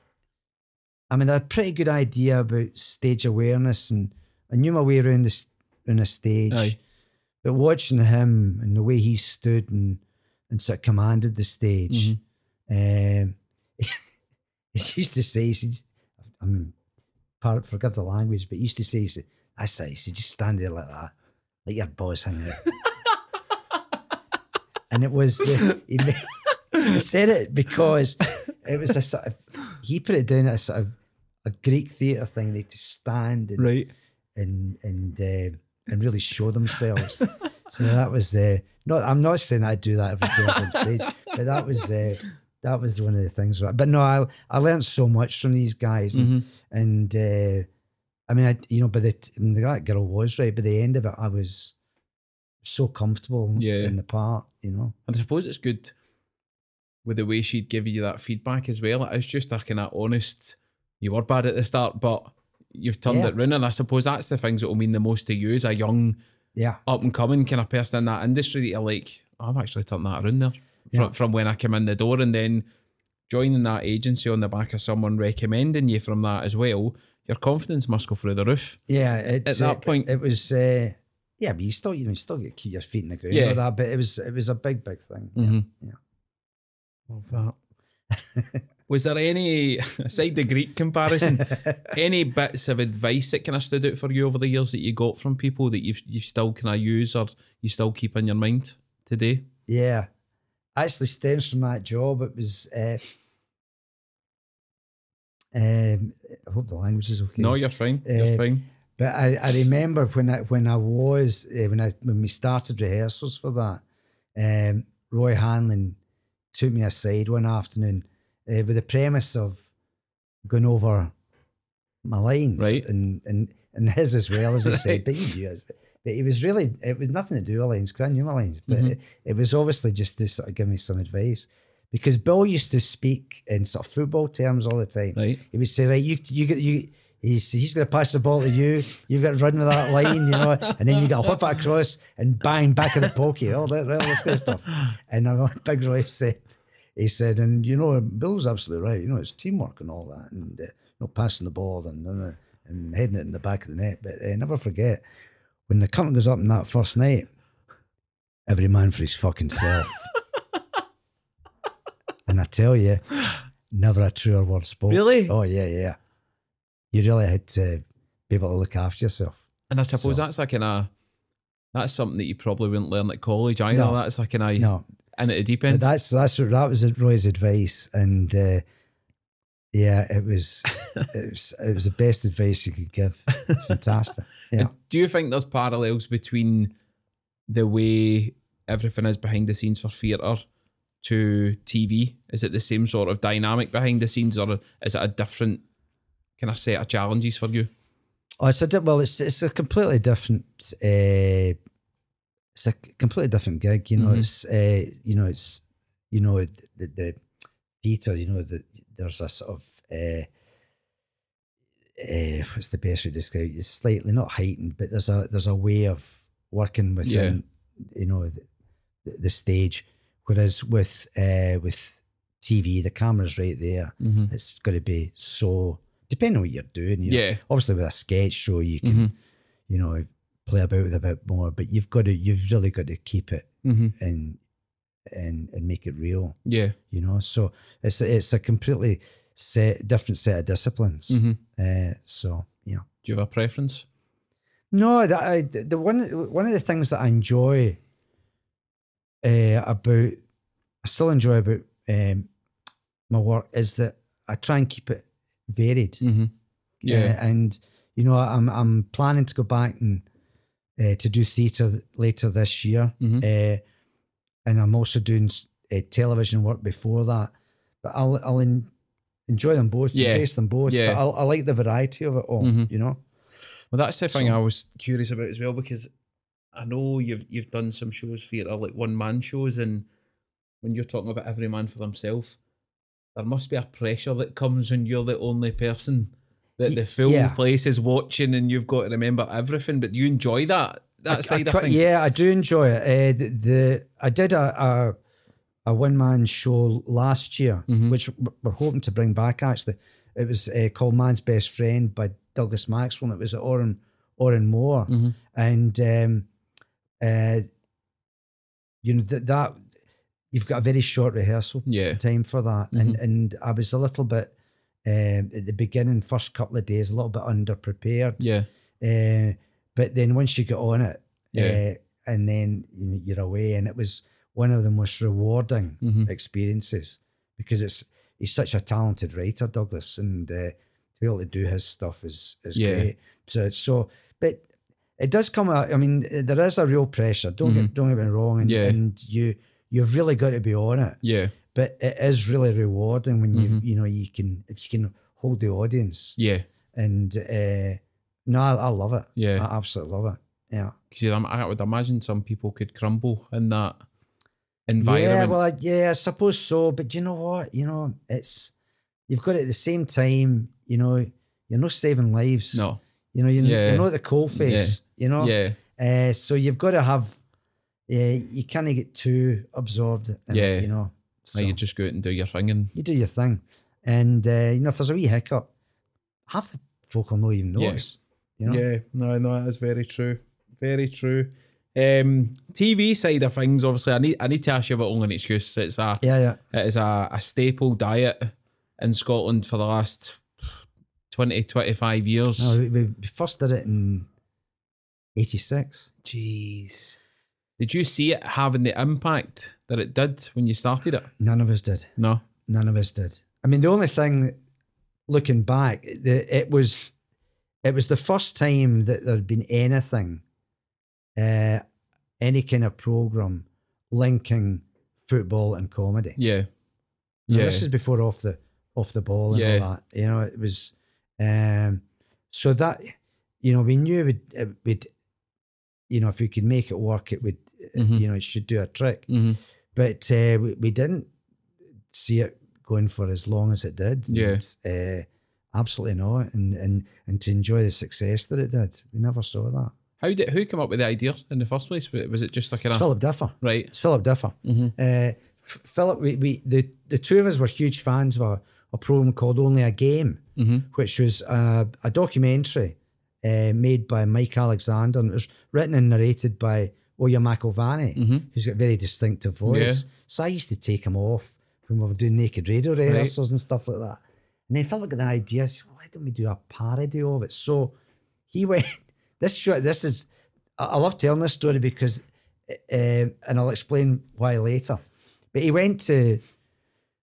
[SPEAKER 2] I mean, I had a pretty good idea about stage awareness, and I knew my way around the around a stage.
[SPEAKER 1] Aye.
[SPEAKER 2] But watching him and the way he stood and and sort of commanded the stage, um, he used to say, said, I mean, forgive the language, but he used to say, he said, that's it, he said, just stand there like that, like your boss hanging out. and it was, the, he, he said it because it was a sort of, he put it down as sort of a Greek theatre thing, they to stand and,
[SPEAKER 1] right?
[SPEAKER 2] and, and, uh, and really show themselves. so that was uh, not. I'm not saying I'd do that every day on stage, but that was uh, that was one of the things. But no, I I learned so much from these guys, and,
[SPEAKER 1] Mhm.
[SPEAKER 2] and uh, I mean, I you know, but the, I mean, that girl was right. By the end of it, I was so comfortable
[SPEAKER 1] Yeah.
[SPEAKER 2] in the part. You know,
[SPEAKER 1] And I suppose it's good with the way she'd give you that feedback as well. It's just a kind of honest. You were bad at the start, but you've turned
[SPEAKER 2] Yeah.
[SPEAKER 1] it round, and I suppose that's the things that will mean the most to you as a young
[SPEAKER 2] yeah,
[SPEAKER 1] up and coming kind of person in that industry that you're like, "Oh, I've actually turned that around there
[SPEAKER 2] Yeah.
[SPEAKER 1] from, from when I came in the door and then joining that agency on the back of someone recommending you from that as well. Your confidence must go through the roof.
[SPEAKER 2] yeah. It's, at
[SPEAKER 1] that
[SPEAKER 2] uh,
[SPEAKER 1] point-
[SPEAKER 2] it was. Uh, yeah, but you still, you know, you still get keep your feet in the ground.
[SPEAKER 1] Yeah.
[SPEAKER 2] That, but it was, it was a big, big thing.
[SPEAKER 1] Mhm.
[SPEAKER 2] yeah.
[SPEAKER 1] Love that. Was there any, aside the Greek comparison, any bits of advice that kind of stood out for you over the years that you got from people that you you still kind of use or you still keep in your mind today?
[SPEAKER 2] Yeah, actually stems from that job. It was. Uh, um, I hope the language is okay.
[SPEAKER 1] No, you're fine. You're
[SPEAKER 2] Uh,
[SPEAKER 1] fine.
[SPEAKER 2] But I, I remember when I when I was uh, when I when we started rehearsals for that, um, Roy Hanlon took me aside one afternoon uh, with the premise of going over my lines,
[SPEAKER 1] Right.
[SPEAKER 2] And and and his as well as he
[SPEAKER 1] Right.
[SPEAKER 2] said, but he knew his. But, it was really it was nothing to do with lines because I knew my lines, but
[SPEAKER 1] Mhm.
[SPEAKER 2] it, it was obviously just to sort of give me some advice because Bill used to speak in sort of football terms all the time
[SPEAKER 1] Right.
[SPEAKER 2] he would say, right, you you get you. He's, he's going to pass the ball to you. You've got to run with that line, you know, and then you got to whip it across and bang back in the pocket, all that, all this kind of stuff. And uh, Big Roy said, he said, and you know, Bill's absolutely right. You know, it's teamwork and all that, and uh, you know, passing the ball and and, uh, and heading it in the back of the net. But uh, never forget when the curtain goes up in that first night, every man for his fucking self. and I tell you, never a truer word spoken.
[SPEAKER 1] Really?
[SPEAKER 2] Oh yeah, yeah. You really had to be able to look after yourself.
[SPEAKER 1] And I suppose
[SPEAKER 2] So-
[SPEAKER 1] that's like kind of that's something that you probably wouldn't learn at college either.
[SPEAKER 2] No.
[SPEAKER 1] That's like kind of
[SPEAKER 2] No,
[SPEAKER 1] And at the deep
[SPEAKER 2] but
[SPEAKER 1] end.
[SPEAKER 2] that's that's that was Roy's advice, and uh, yeah, it was it was it was the best advice you could give. It's fantastic. Yeah,
[SPEAKER 1] Do you think there's parallels between the way everything is behind the scenes for theatre to TV? Is it the same sort of dynamic behind the scenes, or is it a different kind of set of challenges for you?
[SPEAKER 2] oh, it's a di- well, it's it's a completely different. Uh, it's a completely different gig. You know,
[SPEAKER 1] Mhm.
[SPEAKER 2] it's uh, you know, it's you know the, the theatre. You know, the, there's a sort of. Uh, uh, what's the best way to describe it? It's slightly not heightened, but there's a there's a way of working within you know the, the stage. Whereas with uh, with TV, the camera's right there.
[SPEAKER 1] Mm-hmm.
[SPEAKER 2] It's got to be so depending on what you're doing. You know,
[SPEAKER 1] Yeah.
[SPEAKER 2] obviously with a sketch show, you can
[SPEAKER 1] Mm-hmm.
[SPEAKER 2] you know play about with a bit more, but you've got to you've really got to keep it
[SPEAKER 1] Mm-hmm.
[SPEAKER 2] and and and make it real.
[SPEAKER 1] Yeah.
[SPEAKER 2] You know, so it's a, it's a completely set different set of disciplines.
[SPEAKER 1] Mm-hmm.
[SPEAKER 2] Uh, so yeah.
[SPEAKER 1] Do you have a preference?
[SPEAKER 2] No, that I, the one one of the things that I enjoy uh, about I still enjoy about um, my work is that I try and keep it varied.
[SPEAKER 1] Mm-hmm. Yeah.
[SPEAKER 2] Uh, and you know, I'm I'm planning to go back and uh, to do theatre later this year,
[SPEAKER 1] Mhm.
[SPEAKER 2] uh, and I'm also doing uh, television work before that. But I'll I'll en- enjoy them both,
[SPEAKER 1] Yeah.
[SPEAKER 2] embrace them both.
[SPEAKER 1] Yeah.
[SPEAKER 2] But I'll, I like the variety of it all.
[SPEAKER 1] Mhm.
[SPEAKER 2] You know.
[SPEAKER 1] Well, that's the thing
[SPEAKER 2] So-
[SPEAKER 1] I was curious about as well because I know you've you've done some shows for your like one man shows, and when you're talking about every man for themselves, there must be a pressure that comes when you're the only person that the film
[SPEAKER 2] yeah.
[SPEAKER 1] place is watching, and you've got to remember everything. But you enjoy that that
[SPEAKER 2] I-
[SPEAKER 1] side
[SPEAKER 2] I
[SPEAKER 1] of things.
[SPEAKER 2] Yeah, I do enjoy it. Uh, the, the I did a a, a one man show last year,
[SPEAKER 1] Mhm.
[SPEAKER 2] which we're hoping to bring back. Actually, it was uh, called Man's Best Friend by Douglas Maxwell. And it was at Oran Oran Mor,
[SPEAKER 1] Mhm.
[SPEAKER 2] and um, uh, you know that that you've got a very short rehearsal
[SPEAKER 1] yeah,
[SPEAKER 2] time for that, and and I was a little bit um, at the beginning, first couple of days, a little bit underprepared.
[SPEAKER 1] yeah,
[SPEAKER 2] Uh, but then once you get on it,
[SPEAKER 1] Yeah.
[SPEAKER 2] uh, and then you know, you're away, and it was one of the most rewarding
[SPEAKER 1] Mhm.
[SPEAKER 2] experiences because it's he's such a talented writer, Douglas, and uh, to be able to do his stuff is is
[SPEAKER 1] Yeah.
[SPEAKER 2] great. So so, but it does come. out- I mean, there is a real pressure. Don't get don't get me wrong, and,
[SPEAKER 1] Mm-hmm. Yeah.
[SPEAKER 2] and you you've really got to be on it.
[SPEAKER 1] yeah,
[SPEAKER 2] But it is really rewarding when you
[SPEAKER 1] Mhm.
[SPEAKER 2] you know you can if you can hold the audience
[SPEAKER 1] yeah,
[SPEAKER 2] and uh, no, I, I love it.
[SPEAKER 1] yeah.
[SPEAKER 2] I absolutely love it. Yeah.
[SPEAKER 1] Because I would imagine some people could crumble in that environment.
[SPEAKER 2] Yeah, well, I- yeah, I suppose so. But you know what? You know, it's you've got it at the same time. You know, you're not saving lives.
[SPEAKER 1] no,
[SPEAKER 2] You know, you're,
[SPEAKER 1] Yeah.
[SPEAKER 2] you're not the coal face. You know.
[SPEAKER 1] yeah,
[SPEAKER 2] Uh, so you've got to have. Yeah, you can't get too absorbed. In
[SPEAKER 1] Yeah.
[SPEAKER 2] You know. So
[SPEAKER 1] Like you just go out and do your thing and
[SPEAKER 2] you do your thing, and uh, you know if there's a wee hiccup, half the folk will not even
[SPEAKER 1] Yeah.
[SPEAKER 2] notice. You know.
[SPEAKER 1] Yeah, no, no, that is very true. Very true. Um, TV side of things, obviously, I need I need to ask you about only an excuse. It's a
[SPEAKER 2] Yeah. Yeah.
[SPEAKER 1] it is a, a staple diet in Scotland for the last 20, 25 years.
[SPEAKER 2] No, we, we first did it in '86.
[SPEAKER 1] Jeez. Did you see it having the impact that it did when you started it?
[SPEAKER 2] None of us did.
[SPEAKER 1] No.
[SPEAKER 2] None of us did. I mean, the only thing, looking back, the, it was, it was the first time that there had been anything, uh, any kind of program linking football and comedy.
[SPEAKER 1] Yeah.
[SPEAKER 2] Now, this is before off the off the ball and
[SPEAKER 1] Yeah.
[SPEAKER 2] all that. You know, it was, um, so that, you know, we knew it would, it would, you know, if we could make it work, it would,
[SPEAKER 1] Mhm.
[SPEAKER 2] you know, it should do a trick
[SPEAKER 1] hmm
[SPEAKER 2] but uh, we, we didn't see it going for as long as it did.
[SPEAKER 1] Yeah.
[SPEAKER 2] And, uh, absolutely not. And, and and to enjoy the success that it did, we never saw that.
[SPEAKER 1] How did who came up with the idea in the first place? Was it just like a
[SPEAKER 2] Philip Differ.
[SPEAKER 1] right?
[SPEAKER 2] It's Philip Differ.
[SPEAKER 1] Mhm.
[SPEAKER 2] Uh, Philip, we, we the the two of us were huge fans of a, a program called Only a Game,
[SPEAKER 1] hmm
[SPEAKER 2] which was a, a documentary uh, made by Mike Alexander, and it was written and narrated by Oya McIlvanney.
[SPEAKER 1] hmm
[SPEAKER 2] who's got a very distinctive voice. So I used to take him off when we were doing naked radio rehearsals and stuff like that. And then Philip got the idea, I said, why don't we do a parody of it? So he went, this show, this is, I love telling this story because, uh, and I'll explain why later. But he went to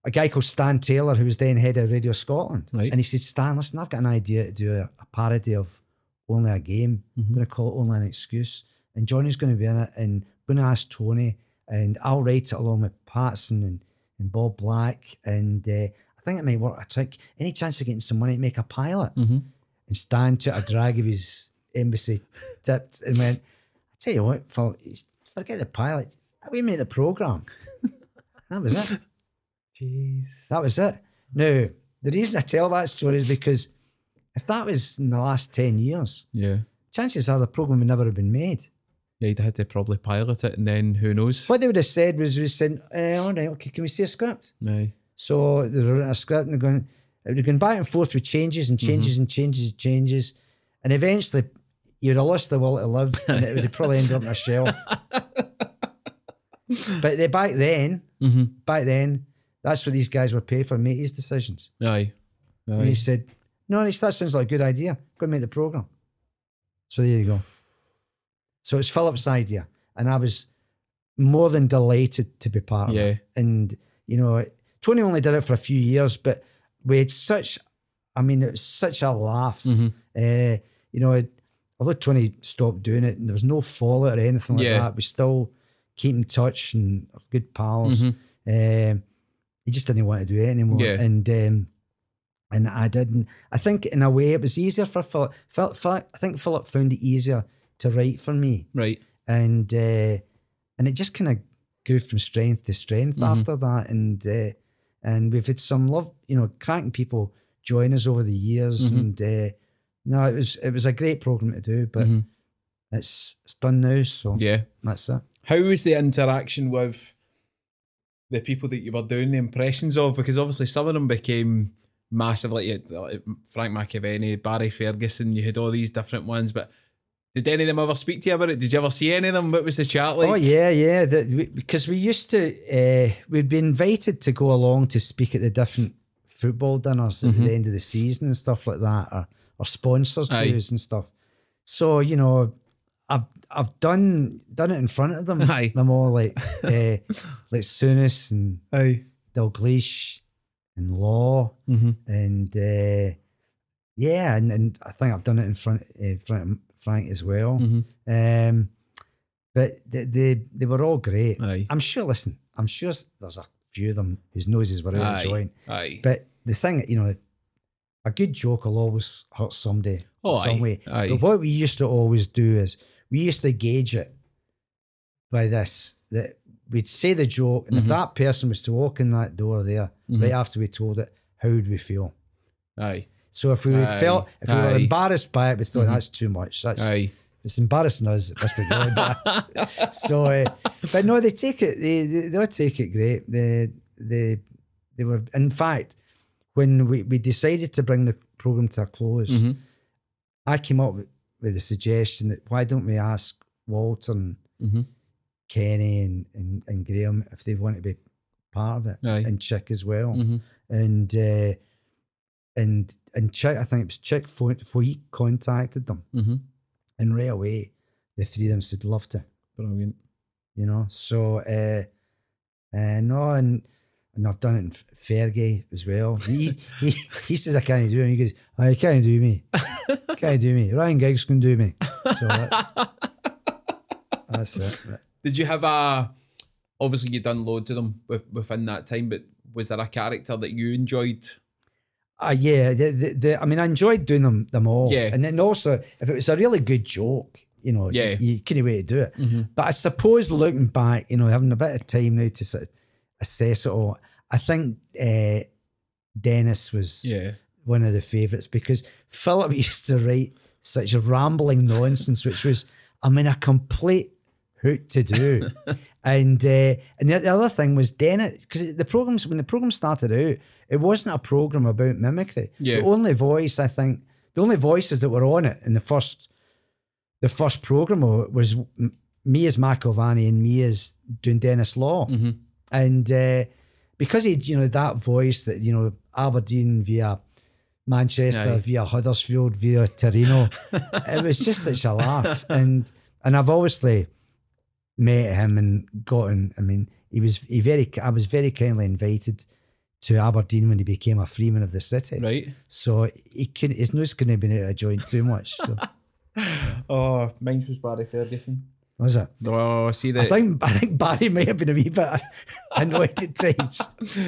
[SPEAKER 2] a guy called Stan Taylor, who was then head of Radio Scotland.
[SPEAKER 1] Right.
[SPEAKER 2] And he said, Stan, listen, I've got an idea to do a, a parody of Only a Game. I'm
[SPEAKER 1] Mhm.
[SPEAKER 2] going to call it Only an Excuse. And Johnny's going to be in it. And I'm going to ask Tony. And I'll write it along with Patson and, and Bob Black. And uh, I think it might work a trick. Any chance of getting some money to make a pilot?
[SPEAKER 1] hmm
[SPEAKER 2] And Stan took a drag of his embassy tips and went, I tell you what, Phil, forget the pilot. We made the programme. that was it.
[SPEAKER 1] Jeez.
[SPEAKER 2] That was it. Now, the reason I tell that story is because if that was in the last 10 years,
[SPEAKER 1] Yeah.
[SPEAKER 2] chances are the programme would never have been made.
[SPEAKER 1] Yeah, you'd had to probably pilot it, and then who knows?
[SPEAKER 2] What they would have said was, we said, eh, all right, okay, can we see a script?
[SPEAKER 1] Aye.
[SPEAKER 2] So they wrote a script and they're going, it would have gone back and forth with changes and changes and changes and changes. And eventually, you'd have lost the will to live and it would have probably ended up on a shelf. but they, back then,
[SPEAKER 1] hmm
[SPEAKER 2] back then, that's what these guys were paid for, make these decisions.
[SPEAKER 1] Aye.
[SPEAKER 2] And he said, No, that sounds like a good idea. Go and make the programme. So there you go. So it's Philip's idea. And I was more than delighted to be part of
[SPEAKER 1] Yeah.
[SPEAKER 2] it. And, you know, Tony only did it for a few years, but we had such, I mean, it was such a laugh.
[SPEAKER 1] hmm
[SPEAKER 2] Uh, you know, it, although Tony stopped doing it and there was no fallout or anything like
[SPEAKER 1] Yeah.
[SPEAKER 2] that, we still keep in touch and good pals.
[SPEAKER 1] Mhm.
[SPEAKER 2] Um, he just didn't want to do it anymore.
[SPEAKER 1] Yeah.
[SPEAKER 2] And um, and I didn't. I think in a way it was easier for Philip. Philip, Philip I think Philip found it easier to write for me,
[SPEAKER 1] Right.
[SPEAKER 2] and uh, and it just kind of grew from strength to strength
[SPEAKER 1] Mhm.
[SPEAKER 2] after that. And uh, and we've had some love, you know, cracking people join us over the years.
[SPEAKER 1] Mhm.
[SPEAKER 2] And uh, no, it was it was a great program to do, but
[SPEAKER 1] Mhm.
[SPEAKER 2] it's it's done now. So
[SPEAKER 1] Yeah.
[SPEAKER 2] that's it.
[SPEAKER 1] How was the interaction with the people that you were doing the impressions of? Because obviously some of them became massive, like, you like Frank McAvennie, Barry Ferguson. You had all these different ones, but did any of them ever speak to you about it? Did you ever see any of them? What was the chat like?
[SPEAKER 2] oh yeah, yeah. That we, because we used to, uh, we'd be invited to go along to speak at the different football dinners at
[SPEAKER 1] Mhm.
[SPEAKER 2] the end of the season and stuff like that, or, or sponsors dues and stuff. So you know, I've I've done done it in front of them.
[SPEAKER 1] Aye.
[SPEAKER 2] Them all like uh, like Souness and
[SPEAKER 1] Aye.
[SPEAKER 2] Dalglish and Law
[SPEAKER 1] Mm-hmm.
[SPEAKER 2] and uh, yeah, and, and I think I've done it in front in front of Frank as well.
[SPEAKER 1] Mm-hmm.
[SPEAKER 2] Um, but they, they they were all great.
[SPEAKER 1] Aye.
[SPEAKER 2] I'm sure. Listen, I'm sure there's a few of them whose noses were out of joint.
[SPEAKER 1] Aye.
[SPEAKER 2] But the thing, you know, a good joke will always hurt somebody
[SPEAKER 1] Oh,
[SPEAKER 2] in some
[SPEAKER 1] aye.
[SPEAKER 2] way.
[SPEAKER 1] Aye.
[SPEAKER 2] But what we used to always do is we used to gauge it by this that we'd say the joke, and if
[SPEAKER 1] Mhm.
[SPEAKER 2] that person was to walk in that door there
[SPEAKER 1] Mhm.
[SPEAKER 2] right after we told it, how would we feel?
[SPEAKER 1] Aye.
[SPEAKER 2] So if we would
[SPEAKER 1] Aye.
[SPEAKER 2] felt if we were embarrassed by it, we thought
[SPEAKER 1] Mhm.
[SPEAKER 2] that's too much. That's
[SPEAKER 1] Aye.
[SPEAKER 2] it's embarrassing us. It must be really bad. so, uh, but no, they take it. They they they'll take it great. They they they were. In fact, when we, we decided to bring the program to a close,
[SPEAKER 1] Mhm.
[SPEAKER 2] I came up with, with the suggestion that why don't we ask Walter and
[SPEAKER 1] Mhm.
[SPEAKER 2] Kenny and, and, and Graeme if they want to be part of it,
[SPEAKER 1] Aye.
[SPEAKER 2] and Chick as well,
[SPEAKER 1] Mhm.
[SPEAKER 2] and uh, and and Chick. I think it was Chick. He contacted them,
[SPEAKER 1] Mhm.
[SPEAKER 2] and right away, the three of them said love to.
[SPEAKER 1] Brilliant.
[SPEAKER 2] you know. So, uh, uh, no, and and I've done it in Fergie as well. He he, he says I can't do it. He goes, oh, can't do me, can't do me. Ryan Giggs can do me. So that, that's it.
[SPEAKER 1] Did you have a? Obviously, you've done loads of them with, within that time, but was there a character that you enjoyed?
[SPEAKER 2] Uh, yeah, the, the, the, I mean, I enjoyed doing them them all.
[SPEAKER 1] Yeah.
[SPEAKER 2] and then also if it was a really good joke, you know,
[SPEAKER 1] Yeah.
[SPEAKER 2] you, you couldn't wait to do it.
[SPEAKER 1] Mhm.
[SPEAKER 2] But I suppose looking back, you know, having a bit of time now to sort of assess it all, I think uh, Denis was
[SPEAKER 1] Yeah.
[SPEAKER 2] one of the favourites because Philip used to write such a rambling nonsense, which was, I mean, a complete hoot to do. and uh, and the, the other thing was Denis, because the programs when the program started out, it wasn't a program about mimicry.
[SPEAKER 1] Yeah.
[SPEAKER 2] The only voice I think, the only voices that were on it in the first, the first program of it was me as McIlvanney and me as doing Denis Law
[SPEAKER 1] hmm
[SPEAKER 2] and uh, because he, you know, that voice that you know Aberdeen via Manchester via Huddersfield via Torino, it was just such a laugh. And and I've obviously met him and gotten. I mean, he was he very. I was very kindly invited to Aberdeen when he became a freeman of the city.
[SPEAKER 1] Right.
[SPEAKER 2] So he could his nose couldn't have been out of joint too much. So
[SPEAKER 1] Oh, mine was Barry Ferguson.
[SPEAKER 2] was it?
[SPEAKER 1] Oh, I see
[SPEAKER 2] I
[SPEAKER 1] that.
[SPEAKER 2] think I think Barry may have been a wee bit annoyed at times,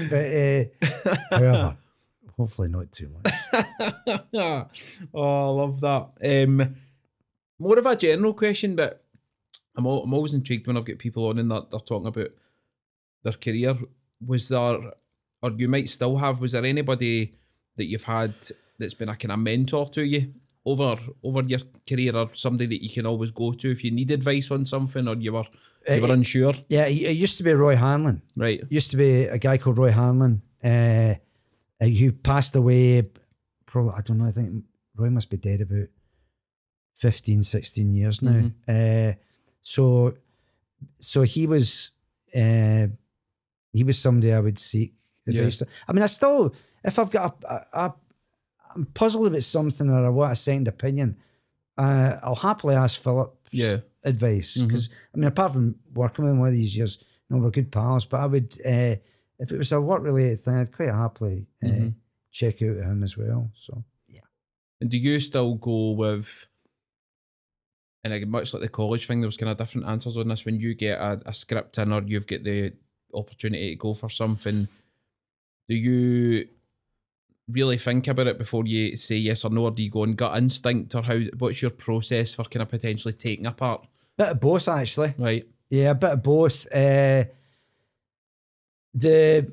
[SPEAKER 2] but uh, however, hopefully not too much.
[SPEAKER 1] oh, I love that. Um, more of a general question, but I'm, al- I'm always intrigued when I've got people on and they're, they're talking about their career. Was there, or you might still have, was there anybody that you've had that's been a kind of mentor to you over over your career, or somebody that you can always go to if you need advice on something, or you were you were
[SPEAKER 2] Uh,
[SPEAKER 1] unsure?
[SPEAKER 2] Yeah, it used to be Roy Hanlon.
[SPEAKER 1] Right.
[SPEAKER 2] It used to be a guy called Roy Hanlon, uh, uh, who passed away. Probably, I don't know. I think Roy must be dead about 15, 16 years now. Uh, so, so he was, uh, he was somebody I would seek
[SPEAKER 1] Yeah.
[SPEAKER 2] advice. to. I mean, I still, if I've got a, a, a I'm puzzled about something or I want a second opinion, uh, I'll happily ask Philip
[SPEAKER 1] Yeah.
[SPEAKER 2] advice because I mean, apart from working with him one of these years, you know, we're good pals. But I would, uh, if it was a work related thing, I'd quite happily uh,
[SPEAKER 1] Mhm.
[SPEAKER 2] check out him as well. So yeah.
[SPEAKER 1] And do you still go with, and again, much like the college thing, there was kind of different answers on this. When you get a, a script in, or you've got the opportunity to go for something, do you really think about it before you say yes or no, or do you go on gut instinct, or how? What's your process for kind of potentially taking a part?
[SPEAKER 2] Bit of both, actually.
[SPEAKER 1] Right.
[SPEAKER 2] Yeah, a bit of both. Uh, the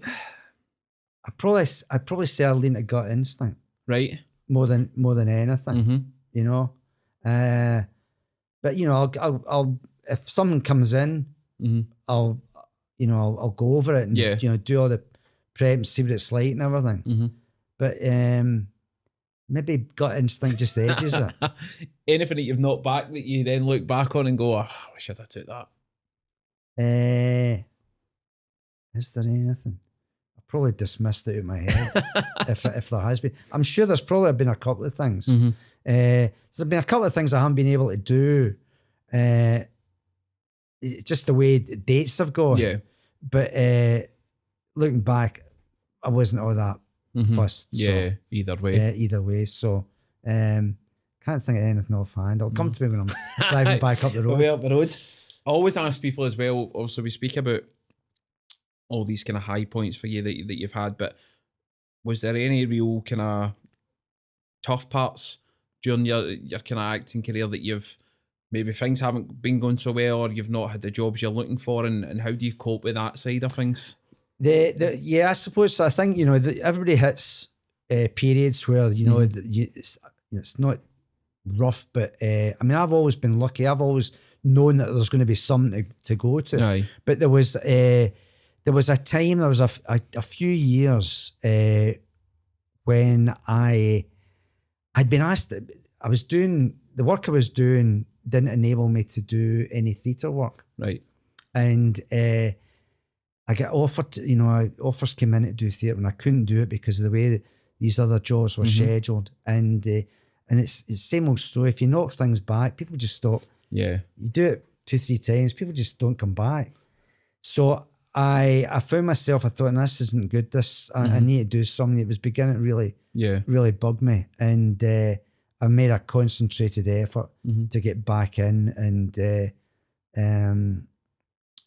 [SPEAKER 2] I probably I probably say I lean to gut instinct
[SPEAKER 1] Right.
[SPEAKER 2] more than more than anything.
[SPEAKER 1] Mm-hmm.
[SPEAKER 2] You know, uh, but you know, I'll, I'll, I'll if something comes in,
[SPEAKER 1] Mm-hmm.
[SPEAKER 2] I'll you know I'll, I'll go over it and
[SPEAKER 1] Yeah.
[SPEAKER 2] you know do all the prep and see what it's like and everything.
[SPEAKER 1] Mm-hmm.
[SPEAKER 2] But um, maybe gut instinct just edges it.
[SPEAKER 1] Anything that you've not back that you then look back on and go, oh, I wish I'd have took that.
[SPEAKER 2] Uh, is there anything? I probably dismissed it out of my head if if there has been. I'm sure there's probably been a couple of things.
[SPEAKER 1] Mm-hmm.
[SPEAKER 2] Uh, there's been a couple of things I haven't been able to do. Uh, just the way the dates have gone.
[SPEAKER 1] Yeah.
[SPEAKER 2] But uh, looking back, I wasn't all that
[SPEAKER 1] Mhm.
[SPEAKER 2] fussed.
[SPEAKER 1] Yeah.
[SPEAKER 2] So,
[SPEAKER 1] Either way.
[SPEAKER 2] uh, either way. So um, can't think of anything offhand. It'll come
[SPEAKER 1] Mm.
[SPEAKER 2] to me when I'm driving back up the road.
[SPEAKER 1] Way up the road. I always ask people as well. Also, we speak about all these kind of high points for you that that you've had, but was there any real kind of tough parts during your your kind of acting career that you've maybe things haven't been going so well, or you've not had the jobs you're looking for, and, and how do you cope with that side of things?
[SPEAKER 2] The, the yeah, I suppose. I think you know the, everybody hits uh, periods where you know
[SPEAKER 1] Mhm.
[SPEAKER 2] that you, it's, you know, it's not rough, but uh, I mean I've always been lucky. I've always known that there's going to be something to, to go to.
[SPEAKER 1] Aye.
[SPEAKER 2] But there was uh, there was a time there was a a few years uh, when I I'd been asked. I was doing the work I was doing didn't enable me to do any theatre work
[SPEAKER 1] Right.
[SPEAKER 2] and uh, I get offered, you know, I- offers came in to do theatre, and I couldn't do it because of the way that these other jobs were
[SPEAKER 1] Mhm.
[SPEAKER 2] scheduled. And uh, and it's it's the same old story. If you knock things back, people just stop.
[SPEAKER 1] Yeah.
[SPEAKER 2] You do it two, three times, people just don't come back. So I I found myself. I thought, this isn't good. This I, I
[SPEAKER 1] Mhm.
[SPEAKER 2] need to do something. It was beginning to really
[SPEAKER 1] Yeah.
[SPEAKER 2] really bug me, and uh, I made a concentrated effort
[SPEAKER 1] Mhm.
[SPEAKER 2] to get back in and uh, um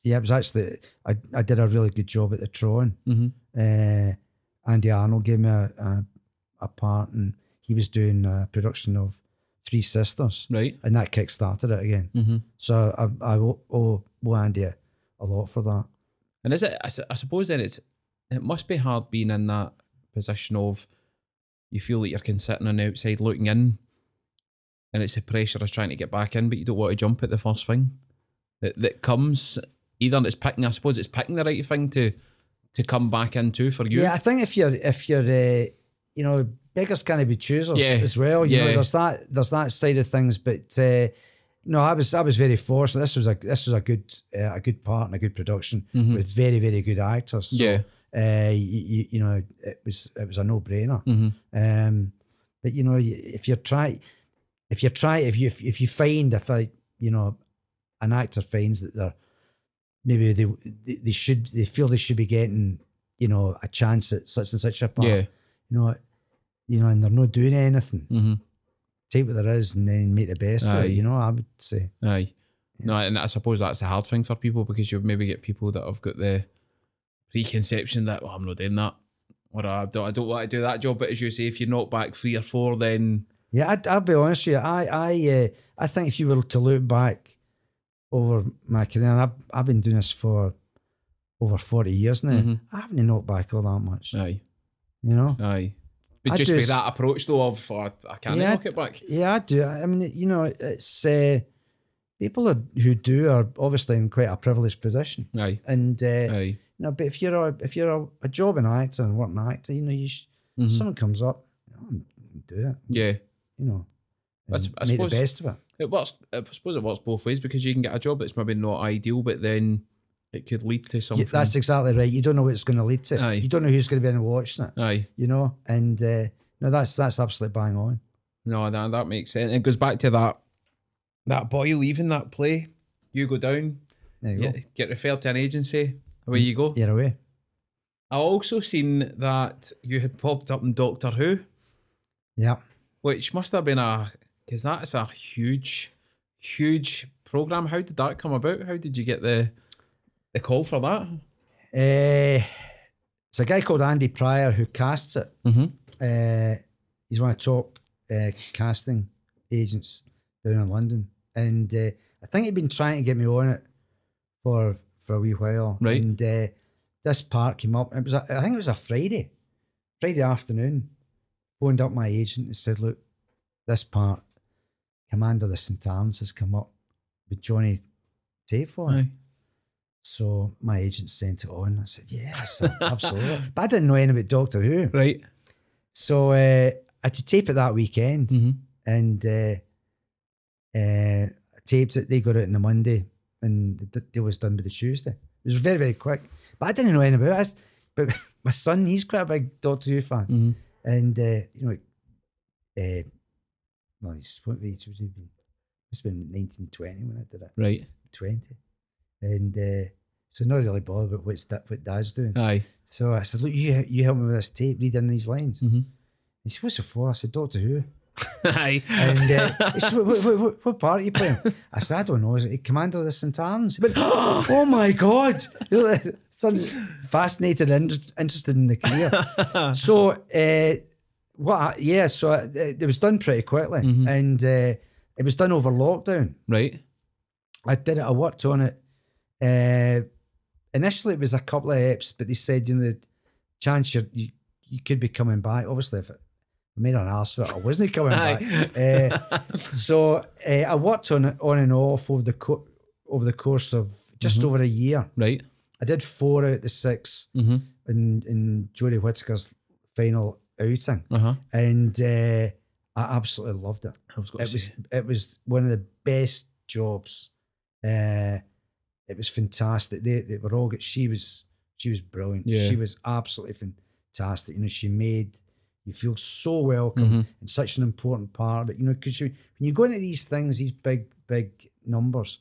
[SPEAKER 2] yeah it was actually I, I did a really good job at the Tron
[SPEAKER 1] Mm-hmm.
[SPEAKER 2] uh, Andy Arnold gave me a, a, a part and he was doing a production of Three Sisters
[SPEAKER 1] Right.
[SPEAKER 2] and that kick started it again
[SPEAKER 1] Mm-hmm.
[SPEAKER 2] so I, I owe, owe, owe Andy a, a lot for that
[SPEAKER 1] And is it? I, I suppose then it's it must be hard being in that position of you feel like you're kind of sitting on the outside looking in, and it's the pressure of trying to get back in, but you don't want to jump at the first thing that that comes. Either it's picking, I suppose it's picking the right thing to to come back into for you.
[SPEAKER 2] yeah I think if you're if you're uh, you know beggars can't be choosers
[SPEAKER 1] Yeah,
[SPEAKER 2] as well you know
[SPEAKER 1] yeah.
[SPEAKER 2] there's that there's that side of things but uh, no, I was I was very fortunate. This was a this was a good uh, a good part and a good production
[SPEAKER 1] Mhm.
[SPEAKER 2] with very very good actors. So,
[SPEAKER 1] Yeah.
[SPEAKER 2] uh, you, you, know it was it was a no brainer.
[SPEAKER 1] hmm
[SPEAKER 2] Um, but you know if you try, if you try if you if if you find if I you know an actor finds that they're maybe they they- should they feel they should be getting you know a chance at such and such a part.
[SPEAKER 1] Yeah.
[SPEAKER 2] You know, you know, and they're not doing anything.
[SPEAKER 1] hmm
[SPEAKER 2] Take what there is and then make the best of it. You know, I would say.
[SPEAKER 1] Aye. No, and I suppose that's a hard thing for people because you maybe get people that have got the preconception that well, I'm not doing that, or I don't, I don't want to do that job. But as you say, if you knock back three or four, then
[SPEAKER 2] Yeah, I'd, I'll be honest with you. I I uh, I think if you were to look back over my career, and I've I've been doing this for over forty years now.
[SPEAKER 1] Mhm.
[SPEAKER 2] I haven't knocked back all that much.
[SPEAKER 1] aye,
[SPEAKER 2] You know.
[SPEAKER 1] aye. But
[SPEAKER 2] I
[SPEAKER 1] just with
[SPEAKER 2] just-
[SPEAKER 1] that approach though of oh, I- can't
[SPEAKER 2] Yeah.
[SPEAKER 1] knock it back.
[SPEAKER 2] Yeah, I do. I mean, you know, it's uh, people are, who do are obviously in quite a privileged position,
[SPEAKER 1] Aye,
[SPEAKER 2] and uh,
[SPEAKER 1] aye.
[SPEAKER 2] you know, but if you're a if you're a, a job an actor and working actor, you know, you sh-
[SPEAKER 1] Mhm.
[SPEAKER 2] someone comes up, oh, do it.
[SPEAKER 1] Yeah,
[SPEAKER 2] You know,
[SPEAKER 1] I
[SPEAKER 2] and
[SPEAKER 1] I
[SPEAKER 2] make
[SPEAKER 1] suppose-
[SPEAKER 2] the best of it.
[SPEAKER 1] it works. I suppose it works both ways because you can get a job that's maybe not ideal, but then it could lead to
[SPEAKER 2] Yeah,
[SPEAKER 1] something.
[SPEAKER 2] that's exactly right. You don't know what it's going to lead to.
[SPEAKER 1] Aye.
[SPEAKER 2] You don't know who's going to be in watching it.
[SPEAKER 1] aye.
[SPEAKER 2] You know, and uh, no, that's that's absolutely bang on.
[SPEAKER 1] No, that that makes sense. It goes back to that that boy leaving that play. You go down,
[SPEAKER 2] There you
[SPEAKER 1] get,
[SPEAKER 2] go.
[SPEAKER 1] get referred to an agency. Away you go.
[SPEAKER 2] You're away.
[SPEAKER 1] I also seen that you had popped up in Doctor Who,
[SPEAKER 2] Yeah.
[SPEAKER 1] which must have been a because that is a huge, huge program. How did that come about? How did you get the the call for that?
[SPEAKER 2] Uh, it's a guy called Andy Pryor who casts it.
[SPEAKER 1] Mm-hmm.
[SPEAKER 2] Uh, he's one of the top uh, casting agents down in London, and uh, I think he'd been trying to get me on it for for a wee while.
[SPEAKER 1] Right.
[SPEAKER 2] And uh, this part came up. It was a, I think it was a Friday, Friday afternoon. Phoned up my agent and said, "Look, this part, Commander of the Sontarans has come up with Johnny Tate for it." So my agent sent it on. I said, "Yes, absolutely." but I didn't know anything about Doctor Who.
[SPEAKER 1] Right.
[SPEAKER 2] So uh, I had to tape it that weekend,
[SPEAKER 1] Mm-hmm.
[SPEAKER 2] and uh, uh, taped it. They got it on the Monday, and the deal was done by the Tuesday. It was very very quick, but I didn't know anything about it. But my son, he's quite a big Doctor Who fan,
[SPEAKER 1] Mm-hmm.
[SPEAKER 2] and uh, you know, uh, well, he's what age would he be? It's been nineteen twenty when I did it,
[SPEAKER 1] Right.
[SPEAKER 2] twenty, and uh, so not really bothered about what's that what Dad's doing.
[SPEAKER 1] Aye.
[SPEAKER 2] So I said, look, you you help me with this tape, read in these lines.
[SPEAKER 1] Mm-hmm.
[SPEAKER 2] He said, what's it for? I said, Doctor Who.
[SPEAKER 1] Aye.
[SPEAKER 2] And uh, he said, what, what, what, what part are you playing? I said, I don't know. Is it Commander of the Sontarans? He went, oh my God. Son fascinated and inter- interested in the career. so, uh, what? I- yeah, so it, it was done pretty quickly.
[SPEAKER 1] Mhm.
[SPEAKER 2] And uh, it was done over lockdown.
[SPEAKER 1] right.
[SPEAKER 2] I did it. I worked on it. Uh, initially, it was a couple of eps, but they said, you know, the chance you you, you could be coming back. Obviously, if it, I made an arse of it, I wasn't coming back. Uh, so uh, I worked on it on and off over the co- over the course of just
[SPEAKER 1] Mhm.
[SPEAKER 2] over a year.
[SPEAKER 1] right.
[SPEAKER 2] I did four out of the six
[SPEAKER 1] Mm-hmm.
[SPEAKER 2] in in Jodie Whittaker's final outing,
[SPEAKER 1] Uh huh.
[SPEAKER 2] and uh, I absolutely loved it
[SPEAKER 1] I was
[SPEAKER 2] it was
[SPEAKER 1] say.
[SPEAKER 2] it was one of the best jobs. Uh, it was fantastic. They they were all good. She was she was brilliant.
[SPEAKER 1] Yeah.
[SPEAKER 2] She was absolutely fantastic. You know, she made you feel so welcome
[SPEAKER 1] Mhm.
[SPEAKER 2] and such an important part of it. You know, because you, when you go into these things, these big big numbers,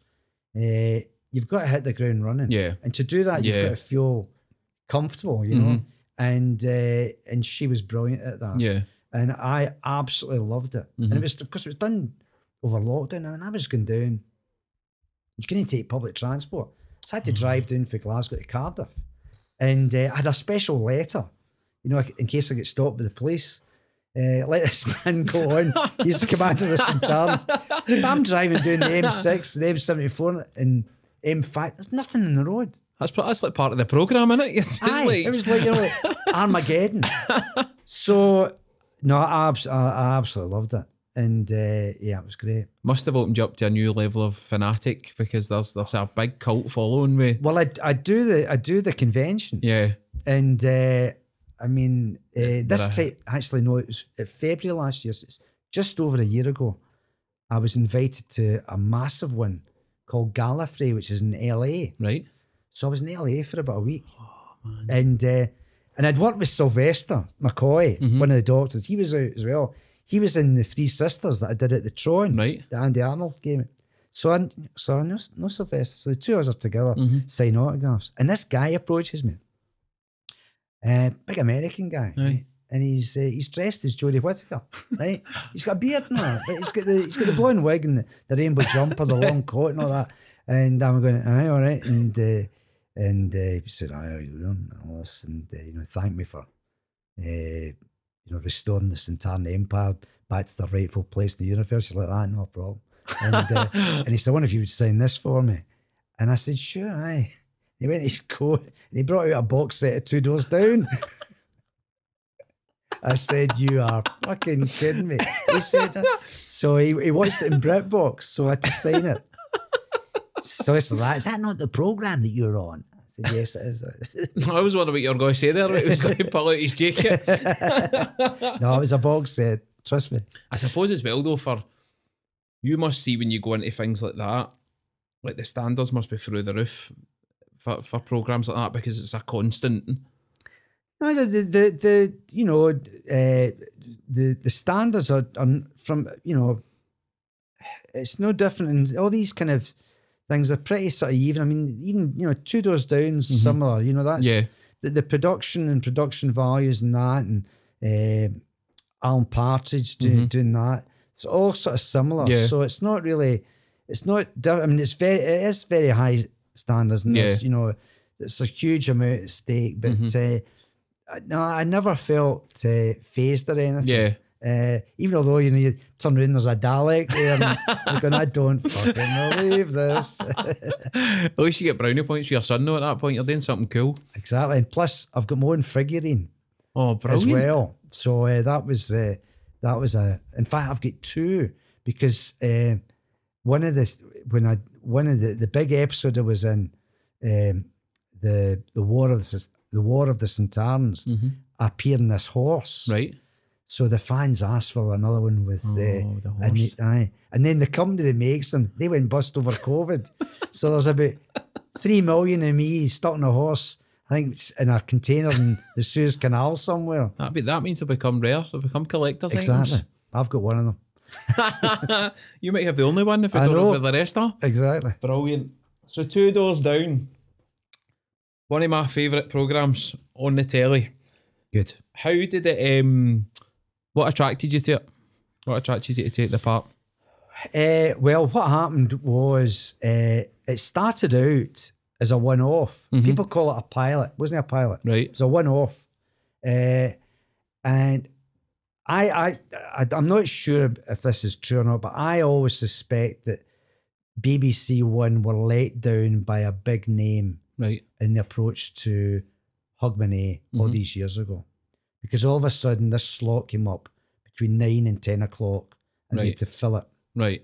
[SPEAKER 2] uh, you've got to hit the ground running.
[SPEAKER 1] Yeah.
[SPEAKER 2] And to do that, you've
[SPEAKER 1] Yeah.
[SPEAKER 2] got to feel comfortable. You know.
[SPEAKER 1] Mhm.
[SPEAKER 2] And uh, and she was brilliant at that
[SPEAKER 1] Yeah.
[SPEAKER 2] and I absolutely loved it. And it
[SPEAKER 1] Mhm.
[SPEAKER 2] was because it was done over lockdown, and I was going down. You couldn't take public transport, so I had to
[SPEAKER 1] Mm-hmm.
[SPEAKER 2] drive down from Glasgow to Cardiff, and uh, I had a special letter, you know, in case I get stopped by the police. Uh, let this man go on. He's the commander of the St. I'm driving down the M6, the M74, and M5. There's nothing in the road.
[SPEAKER 1] That's that's like part of the program, isn't it? It's
[SPEAKER 2] Aye,
[SPEAKER 1] like,
[SPEAKER 2] it was like you know, like Armageddon. so no, I, I, I absolutely loved it, and uh, yeah, it was great.
[SPEAKER 1] must have opened you up to a new level of fanatic because there's there's a big cult following me.
[SPEAKER 2] Well, I, I do the I do the conventions,
[SPEAKER 1] Yeah.
[SPEAKER 2] and uh, I mean uh, this time actually no, it was uh, February last year, so it's just over a year ago. I was invited to a massive one called Gallifrey, which is in LA.
[SPEAKER 1] Right.
[SPEAKER 2] So I was in LA for about a week.
[SPEAKER 1] Oh, man.
[SPEAKER 2] and uh, and I'd worked with Sylvester McCoy,
[SPEAKER 1] Mhm.
[SPEAKER 2] one of the doctors. He was out as well. He was in the Three Sisters that I did at the Tron,
[SPEAKER 1] Right.
[SPEAKER 2] the Andy Arnold game. So I so I know, know Sylvester. So the two of us are together,
[SPEAKER 1] Mhm.
[SPEAKER 2] sign autographs, and this guy approaches me, uh, big American guy,
[SPEAKER 1] Aye.
[SPEAKER 2] and he's uh, he's dressed as Jodie Whittaker, right? he's got a beard and all, but he's got the he's got the blonde wig and the, the rainbow jumper, the long coat and all that. And I'm going, aye, all right, and. Uh, and uh, he said, "I how you doing?" And all this, and uh, you know, thank me for, uh, you know, restoring the Sontaran Empire back to the rightful place in the universe. You're like that, no problem. And uh, and he said, "I wonder if you would sign this for me." And I said, "Sure, aye." He went to his coat and he brought out a box set of two doors down. I said, "You are fucking kidding me." He said, so he, he watched it in BritBox, so I had to sign it. So it's like, is that not the program that you're on? Said, yes, it is.
[SPEAKER 1] I was wondering what you were going to say there. It was going to pull out his jacket.
[SPEAKER 2] no, it was a box set. Trust me.
[SPEAKER 1] I suppose as well though for you must see when you go into things like that, like the standards must be through the roof for, for programs like that because it's a constant.
[SPEAKER 2] No, the the, the, the you know uh, the the standards are, are from you know it's no different and all these kind of things are pretty sort of even. I mean, even you know, two doors down's
[SPEAKER 1] Mhm.
[SPEAKER 2] similar. You know, that's
[SPEAKER 1] Yeah.
[SPEAKER 2] the, the production and production values and that, and uh, Alan Partridge doing
[SPEAKER 1] Mhm.
[SPEAKER 2] doing that. It's all sort of similar.
[SPEAKER 1] Yeah.
[SPEAKER 2] So it's not really. It's not. I mean, it's very. It is very high standards, and
[SPEAKER 1] Yeah.
[SPEAKER 2] you know it's a huge amount at stake. But
[SPEAKER 1] Mm-hmm.
[SPEAKER 2] uh, no, I never felt uh, phased or anything.
[SPEAKER 1] Yeah.
[SPEAKER 2] Uh, even although you know you turn around, there's a Dalek there, and going, I don't fucking believe this.
[SPEAKER 1] At least you get brownie points for your son, though. At that point, you're doing something cool.
[SPEAKER 2] exactly, and plus I've got my own figurine.
[SPEAKER 1] Oh, brilliant.
[SPEAKER 2] as well. So uh, that was uh, that was a. In fact, I've got two because uh, one of the when I one of the the big episode I was in, um, the the war of the the war of the Sontarans, I appear in this horse.
[SPEAKER 1] Right.
[SPEAKER 2] So the fans asked for another one with uh,
[SPEAKER 1] Oh, the
[SPEAKER 2] and,
[SPEAKER 1] horse.
[SPEAKER 2] they- aye. and then the company that makes them, they went bust over COVID. so there's about three million of me stuck in a horse. I think it's in a container in the Suez Canal somewhere.
[SPEAKER 1] That be that means they become rare. They become collectors'
[SPEAKER 2] Exactly. I've got one of them.
[SPEAKER 1] you might have the only one if I,
[SPEAKER 2] I
[SPEAKER 1] don't know
[SPEAKER 2] know.
[SPEAKER 1] where the rest are.
[SPEAKER 2] Exactly.
[SPEAKER 1] Brilliant. So two doors down. One of my favourite programmes on the telly.
[SPEAKER 2] Good.
[SPEAKER 1] How did it um what attracted you to it? What attracted you to take the part?
[SPEAKER 2] Uh, well, what happened was uh, it started out as a one off. People call it a pilot. It wasn't it a pilot. It
[SPEAKER 1] Right.
[SPEAKER 2] was a one off. Uh, and I, I, I, I'm not sure if this is true or not, but I always suspect that BBC One were let down by a big name
[SPEAKER 1] Right.
[SPEAKER 2] in the approach to Hogmanay all these years ago. Because all of a sudden this slot came up between nine and ten o'clock and
[SPEAKER 1] Right.
[SPEAKER 2] had to fill it.
[SPEAKER 1] Right.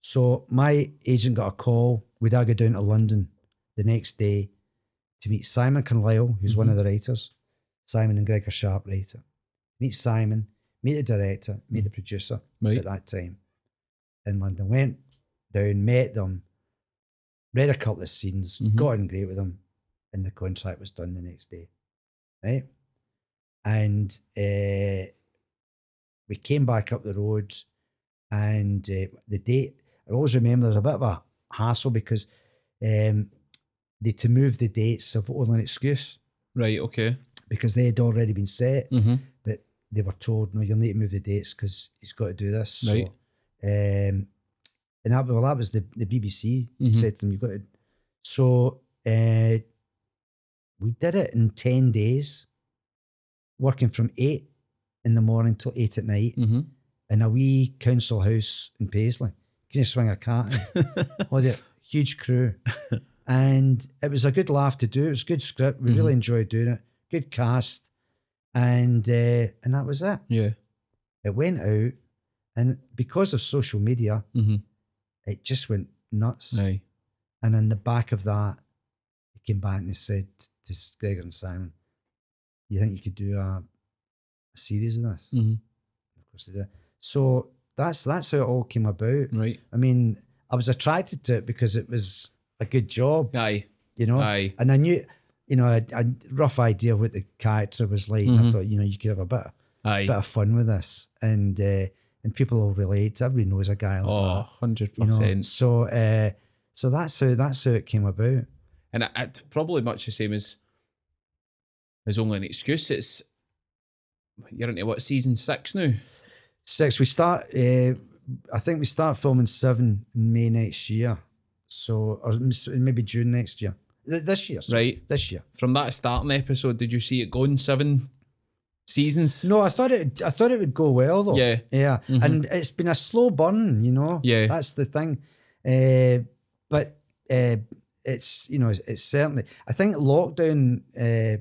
[SPEAKER 2] So my agent got a call. We'd I go down to London the next day to meet Simon Carlyle, who's one of the writers. Simon and Gregor Sharp writer. Meet Simon, meet the director, meet the producer
[SPEAKER 1] Right.
[SPEAKER 2] at that time in London. Went down, met them, read a couple of scenes,
[SPEAKER 1] Mhm.
[SPEAKER 2] got on great with them, and the contract was done the next day. Right? And uh, we came back up the road, and uh, the date, I always remember there's a bit of a hassle because um, they to move the dates of only an excuse
[SPEAKER 1] Right, okay.
[SPEAKER 2] because they had already been set,
[SPEAKER 1] Mm-hmm.
[SPEAKER 2] but they were told, no, you'll need to move the dates because he's got to do this.
[SPEAKER 1] Right.
[SPEAKER 2] So, um, and that, well, that was the, the BBC
[SPEAKER 1] Mhm.
[SPEAKER 2] said to them, you've got to. So uh, we did it in 10 days, working from 8 in the morning till 8 at night
[SPEAKER 1] Mm-hmm.
[SPEAKER 2] in a wee council house in Paisley. Can you swing a cat oh, the huge crew. and it was a good laugh to do. It was a good script. We really enjoyed doing it. Good cast. And uh, and that was it.
[SPEAKER 1] Yeah.
[SPEAKER 2] It went out. And because of social media,
[SPEAKER 1] Mm-hmm.
[SPEAKER 2] it just went nuts.
[SPEAKER 1] Aye.
[SPEAKER 2] And in the back of that, he came back and they said to Gregor and Simon, You think you could do a, a series of this?
[SPEAKER 1] Mm-hmm.
[SPEAKER 2] Of course they did. So that's that's how it all came about.
[SPEAKER 1] Right.
[SPEAKER 2] I mean, I was attracted to it because it was a good job,
[SPEAKER 1] Aye.
[SPEAKER 2] you know.
[SPEAKER 1] Aye.
[SPEAKER 2] And I knew, you know, I had a rough idea what the character was like. And I thought, you know, you could have a bit,
[SPEAKER 1] Aye.
[SPEAKER 2] bit of fun with this, and uh, and people will relate. Everybody knows a guy like
[SPEAKER 1] Oh, 100%.
[SPEAKER 2] you know. So, uh, so that's how that's how it came about.
[SPEAKER 1] And it, it probably much the same as as only an excuse. It's you're into what season six now?
[SPEAKER 2] Six. We start. Uh, I think we start filming seven in May next year. So, or maybe June next year. This year, sorry.
[SPEAKER 1] Right.
[SPEAKER 2] This year.
[SPEAKER 1] From that starting episode, did you see it going seven seasons?
[SPEAKER 2] No, I thought it. I thought it would go well though.
[SPEAKER 1] Yeah.
[SPEAKER 2] yeah,
[SPEAKER 1] Mhm.
[SPEAKER 2] and it's been a slow burn. You know.
[SPEAKER 1] Yeah.
[SPEAKER 2] that's the thing. Uh, but uh, it's you know it's, it's certainly. I think lockdown uh,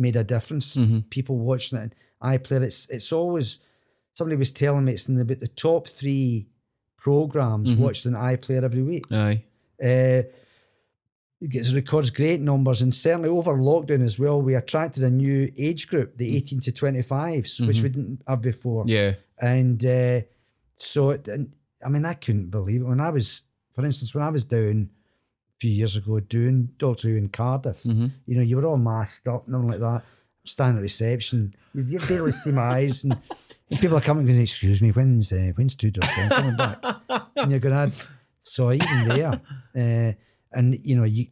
[SPEAKER 2] made a difference.
[SPEAKER 1] Mhm.
[SPEAKER 2] People watching it. iPlayer. It's it's always. Somebody was telling me it's in about the top three programs
[SPEAKER 1] Mhm.
[SPEAKER 2] watched in iPlayer every week.
[SPEAKER 1] Aye.
[SPEAKER 2] Uh, it gets records great numbers, and certainly over lockdown as well, we attracted a new age group, the 18 to 25s, which we didn't have before.
[SPEAKER 1] Yeah.
[SPEAKER 2] And uh, so, it, and, I mean, I couldn't believe it. When I was, for instance, when I was down few years ago doing Doctor Who in Cardiff,
[SPEAKER 1] Mhm.
[SPEAKER 2] you know, you were all masked up and everything like that. Standing at reception, you, barely see my eyes, and, and people are coming and going, "Excuse me, when's uh, when's Two Doors coming back?" and you're going, to so even there, uh, and you know, you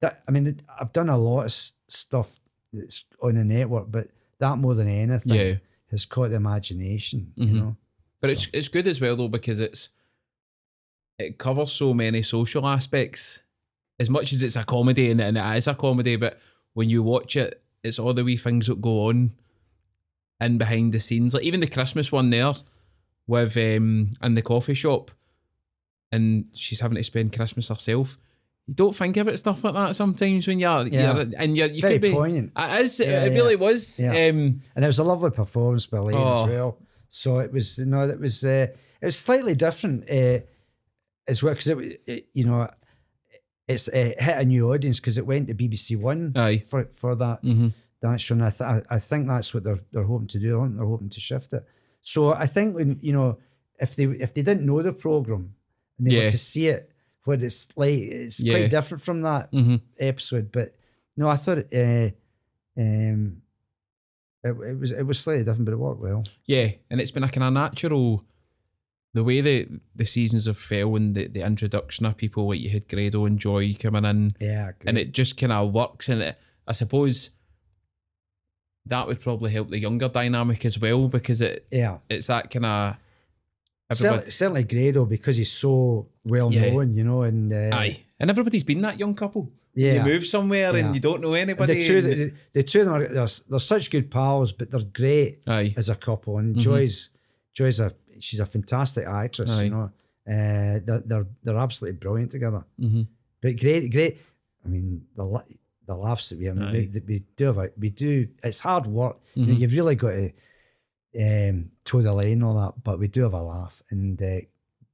[SPEAKER 2] that I mean, I've done a lot of stuff that's on the network, but that more than anything
[SPEAKER 1] Yeah.
[SPEAKER 2] has caught the imagination,
[SPEAKER 1] Mhm.
[SPEAKER 2] you know.
[SPEAKER 1] But
[SPEAKER 2] So-
[SPEAKER 1] it's it's good as well though because it's it covers so many social aspects as much as it's a comedy and, and it is a comedy, but when you watch it, it's all the wee things that go on in behind the scenes. Like even the Christmas one there with um in the coffee shop and she's having to spend Christmas herself. You don't think of it stuff like that sometimes when you're,
[SPEAKER 2] Yeah.
[SPEAKER 1] you're and you're, you
[SPEAKER 2] Very
[SPEAKER 1] could be
[SPEAKER 2] poignant.
[SPEAKER 1] It is.
[SPEAKER 2] Yeah,
[SPEAKER 1] it
[SPEAKER 2] yeah.
[SPEAKER 1] really was.
[SPEAKER 2] Yeah.
[SPEAKER 1] Um,
[SPEAKER 2] and it was a lovely performance by Lane
[SPEAKER 1] Oh.
[SPEAKER 2] as well. So it was, you know, it was, uh, it was slightly different uh, as well because it, it, you know, it's uh, hit a new audience because it went to BBC One
[SPEAKER 1] Aye.
[SPEAKER 2] for for that
[SPEAKER 1] mhm.
[SPEAKER 2] that show. And I, th- I think that's what they're they're hoping to do. They're hoping to shift it. So I think when you know if they if they didn't know the program and they
[SPEAKER 1] Yeah.
[SPEAKER 2] were to see it, what it's like, it's
[SPEAKER 1] Yeah.
[SPEAKER 2] quite different from that
[SPEAKER 1] Mhm.
[SPEAKER 2] episode. But no, I thought uh, um, it, it was it was slightly different, but it worked well.
[SPEAKER 1] Yeah, and it's been a kind of natural. The way the the seasons have fell and the, the introduction of people like you had Grado and Joy coming in,
[SPEAKER 2] Yeah,
[SPEAKER 1] and it just kind of works. And it, I suppose that would probably help the younger dynamic as well because it
[SPEAKER 2] yeah.
[SPEAKER 1] it's that kind of
[SPEAKER 2] Certainly, certainly Grado because he's so well
[SPEAKER 1] Yeah.
[SPEAKER 2] known, you know, and uh,
[SPEAKER 1] aye, and everybody's been that young couple.
[SPEAKER 2] yeah.
[SPEAKER 1] You move somewhere
[SPEAKER 2] Yeah.
[SPEAKER 1] and you don't know
[SPEAKER 2] And
[SPEAKER 1] anybody.
[SPEAKER 2] the two,
[SPEAKER 1] and-
[SPEAKER 2] the, the two of them are they're, they're such good pals, but they're great
[SPEAKER 1] aye,
[SPEAKER 2] as a couple. And
[SPEAKER 1] Mhm.
[SPEAKER 2] Joy's Joy's a she's a fantastic actress,
[SPEAKER 1] Aye.
[SPEAKER 2] you know. Uh, they're, they're they're absolutely brilliant together.
[SPEAKER 1] hmm
[SPEAKER 2] But great, great. I mean, the the laughs that we have, I mean, we, we do have, a- we do. It's hard work. You know,
[SPEAKER 1] Mhm.
[SPEAKER 2] you've really got to um, toe the line and all that, but we do have a laugh. And uh,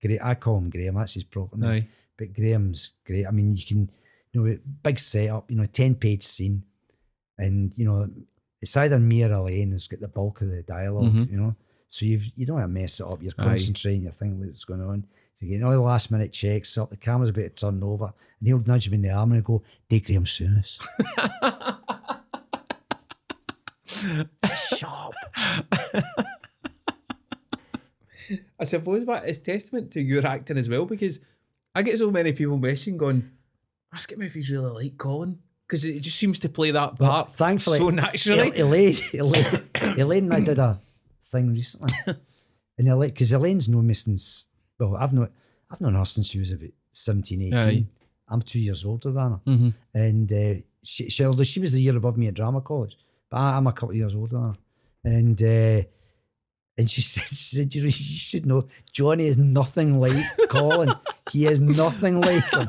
[SPEAKER 2] great, I call him Graham. That's his proper name.
[SPEAKER 1] aye,
[SPEAKER 2] But Graham's great. I mean, you can, you know, big setup. You know, ten page scene, and you know, it's either me or Elaine has got the bulk of the dialog
[SPEAKER 1] Mhm.
[SPEAKER 2] You know, so you've you don't want to mess it up. You're
[SPEAKER 1] Aye.
[SPEAKER 2] concentrating. You're thinking what's going on. So you're getting all the last minute checks up. The camera's about to turn over, and he'll nudge me in the arm and go, "Take Graeme Souness." Sharp.
[SPEAKER 1] I suppose that is testament to your acting as well because I get so many people messaging going, ask him if he's really like Colin because it just seems to play that
[SPEAKER 2] Well,
[SPEAKER 1] part
[SPEAKER 2] thankfully,
[SPEAKER 1] so naturally.
[SPEAKER 2] El- Elaine, Elaine, Elaine and I did a thing recently, and Elaine, because Elaine's known me since well, I've known I've known her since she was about 17, 18.
[SPEAKER 1] Aye.
[SPEAKER 2] I'm two years older than her,
[SPEAKER 1] hmm
[SPEAKER 2] and uh, she, she although she was the year above me at drama college, but I, I'm a couple of years older than her, and. Uh, and she said, she said, you know, you should know, Johnny is nothing like Colin. He is nothing like him.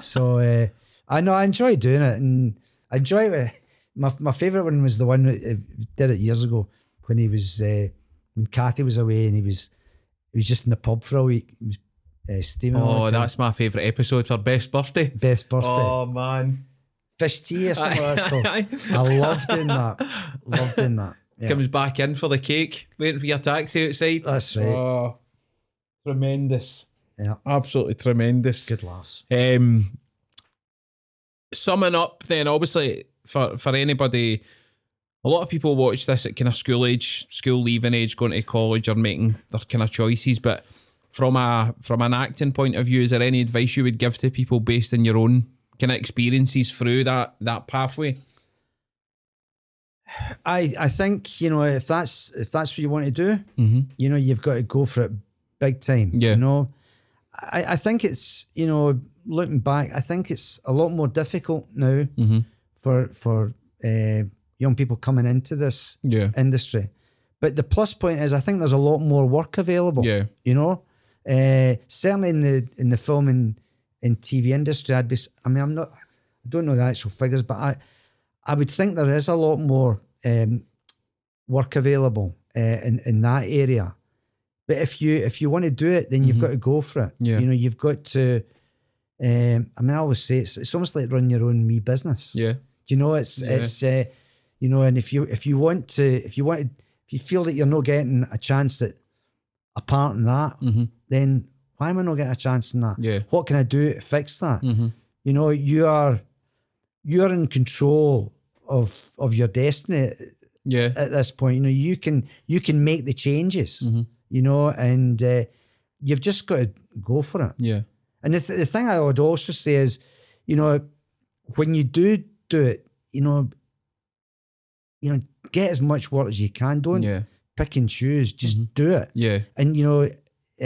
[SPEAKER 2] So uh, I know I enjoy doing it, and I enjoy it. My my favorite one was the one that uh, did it years ago when he was uh, when Cathy was away and he was he was just in the pub for a week. He was uh, steaming.
[SPEAKER 1] Oh, that's my favourite episode for best birthday.
[SPEAKER 2] best birthday
[SPEAKER 1] Oh man,
[SPEAKER 2] fish tea or something. like that's I love doing that. Love doing that. Yeah.
[SPEAKER 1] Comes back in for the cake, waiting for your taxi outside.
[SPEAKER 2] That's right.
[SPEAKER 1] Oh, tremendous.
[SPEAKER 2] Yeah.
[SPEAKER 1] Absolutely tremendous.
[SPEAKER 2] Good laughs.
[SPEAKER 1] Um, summing up, then obviously for for anybody, a lot of people watch this at kind of school age, school leaving age, going to college or making their kind of choices. But from a from an acting point of view, is there any advice you would give to people based on your own kind of experiences through that that pathway?
[SPEAKER 2] I I think you know if that's if that's what you want to do,
[SPEAKER 1] Mm-hmm.
[SPEAKER 2] you know you've got to go for it big time.
[SPEAKER 1] Yeah.
[SPEAKER 2] You know, I I think it's you know looking back, I think it's a lot more difficult now
[SPEAKER 1] Mm-hmm.
[SPEAKER 2] for for uh, young people coming into this
[SPEAKER 1] Yeah.
[SPEAKER 2] industry. But the plus point is, I think there's a lot more work available.
[SPEAKER 1] Yeah.
[SPEAKER 2] You know, uh, certainly in the in the film and in TV industry, I'd be. I mean, I'm not. I don't know the actual figures, but I, I would think there is a lot more um, work available uh, in in that area. But if you if you want to do it, then you've
[SPEAKER 1] Mhm.
[SPEAKER 2] got to go for it.
[SPEAKER 1] Yeah.
[SPEAKER 2] You know, you've got to. Um, I mean, I always say it's it's almost like running your own me business.
[SPEAKER 1] Yeah.
[SPEAKER 2] Do you know it's
[SPEAKER 1] Yeah.
[SPEAKER 2] it's uh, you know, and if you if you want to if you want to, if you feel that you're not getting a chance at a part in that,
[SPEAKER 1] Mm-hmm.
[SPEAKER 2] then why am I not getting a chance in that?
[SPEAKER 1] Yeah.
[SPEAKER 2] What can I do to fix that?
[SPEAKER 1] Mm-hmm.
[SPEAKER 2] You know, you are you're in control of of your destiny
[SPEAKER 1] Yeah.
[SPEAKER 2] at this point. You know, you can you can make the changes.
[SPEAKER 1] Mhm.
[SPEAKER 2] You know, and uh, you've just got to go for it.
[SPEAKER 1] Yeah.
[SPEAKER 2] And the, th- the thing I would also say is, you know, when you do do it, you know, you know, get as much work as you can. Don't
[SPEAKER 1] Yeah.
[SPEAKER 2] pick and choose. Just
[SPEAKER 1] Mhm.
[SPEAKER 2] do it.
[SPEAKER 1] Yeah.
[SPEAKER 2] And you know,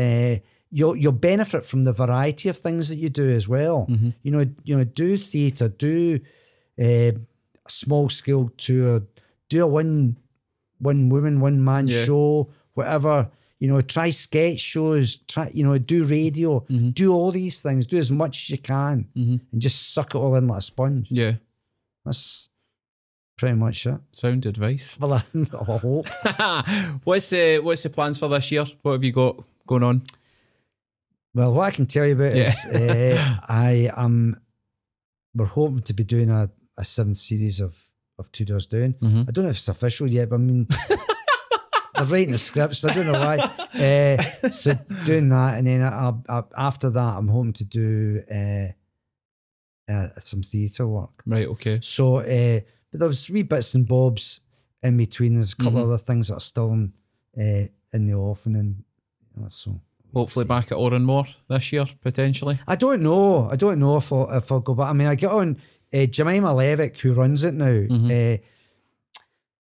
[SPEAKER 2] uh, you'll you'll benefit from the variety of things that you do as well.
[SPEAKER 1] Mm-hmm.
[SPEAKER 2] You know, you know, do theatre, do uh, a small scale tour, do a one one woman, one man
[SPEAKER 1] Yeah.
[SPEAKER 2] show, whatever. You know, try sketch shows, try you know, do radio,
[SPEAKER 1] Mm-hmm.
[SPEAKER 2] do all these things, do as much as you can, and just suck it all in like a sponge.
[SPEAKER 1] Yeah.
[SPEAKER 2] That's pretty much it.
[SPEAKER 1] Sound advice.
[SPEAKER 2] Well, I, hope.
[SPEAKER 1] what's the what's the plans for this year? What have you got going on?
[SPEAKER 2] Well, what I can tell you about
[SPEAKER 1] Yeah.
[SPEAKER 2] is uh, I am. We're hoping to be doing a, a seventh series of of Two Doors Down.
[SPEAKER 1] Mhm.
[SPEAKER 2] I don't know if it's official yet, but I mean, they're writing the scripts. I don't know why. Uh, so doing that, and then I, I, after that, I'm hoping to do uh, uh, some theatre work.
[SPEAKER 1] Right. Okay.
[SPEAKER 2] So, uh, but there was wee bits and bobs in between. There's a couple
[SPEAKER 1] Mhm.
[SPEAKER 2] other things that are still in, uh, in the offing, and so.
[SPEAKER 1] Hopefully back at Oran Mor this year potentially.
[SPEAKER 2] I don't know. I don't know if I'll, if I'll go back. I mean, I get on uh, Jemima Levick, who runs it now.
[SPEAKER 1] Mhm.
[SPEAKER 2] Uh,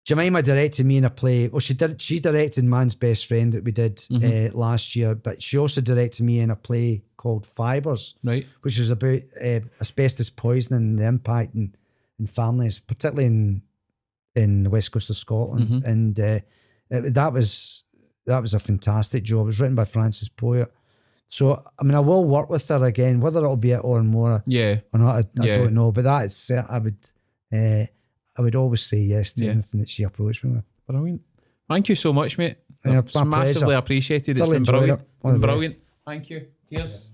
[SPEAKER 2] Jemima directed me in a play. Well, she did. She directed Man's Best Friend that we did
[SPEAKER 1] Mhm.
[SPEAKER 2] uh, last year, but she also directed me in a play called Fibers,
[SPEAKER 1] Right.
[SPEAKER 2] which was about uh, asbestos poisoning and the impact in, in families, particularly in in the west coast of Scotland.
[SPEAKER 1] Mhm.
[SPEAKER 2] And uh, it- that was that was a fantastic job. It was written by Frances Poet. So I mean, I will work with her again, whether it'll be at Oran Mor
[SPEAKER 1] Yeah.
[SPEAKER 2] or not. I, I
[SPEAKER 1] Yeah.
[SPEAKER 2] don't know, but that's uh, I would uh, I would always say yes to
[SPEAKER 1] Yeah.
[SPEAKER 2] anything that she approached me with.
[SPEAKER 1] Brilliant. Thank you so much, mate.
[SPEAKER 2] Yeah,
[SPEAKER 1] it's
[SPEAKER 2] my
[SPEAKER 1] massively
[SPEAKER 2] pleasure.
[SPEAKER 1] appreciated. It's been brilliant.
[SPEAKER 2] it. All the best.
[SPEAKER 1] Brilliant. Thank you. Cheers.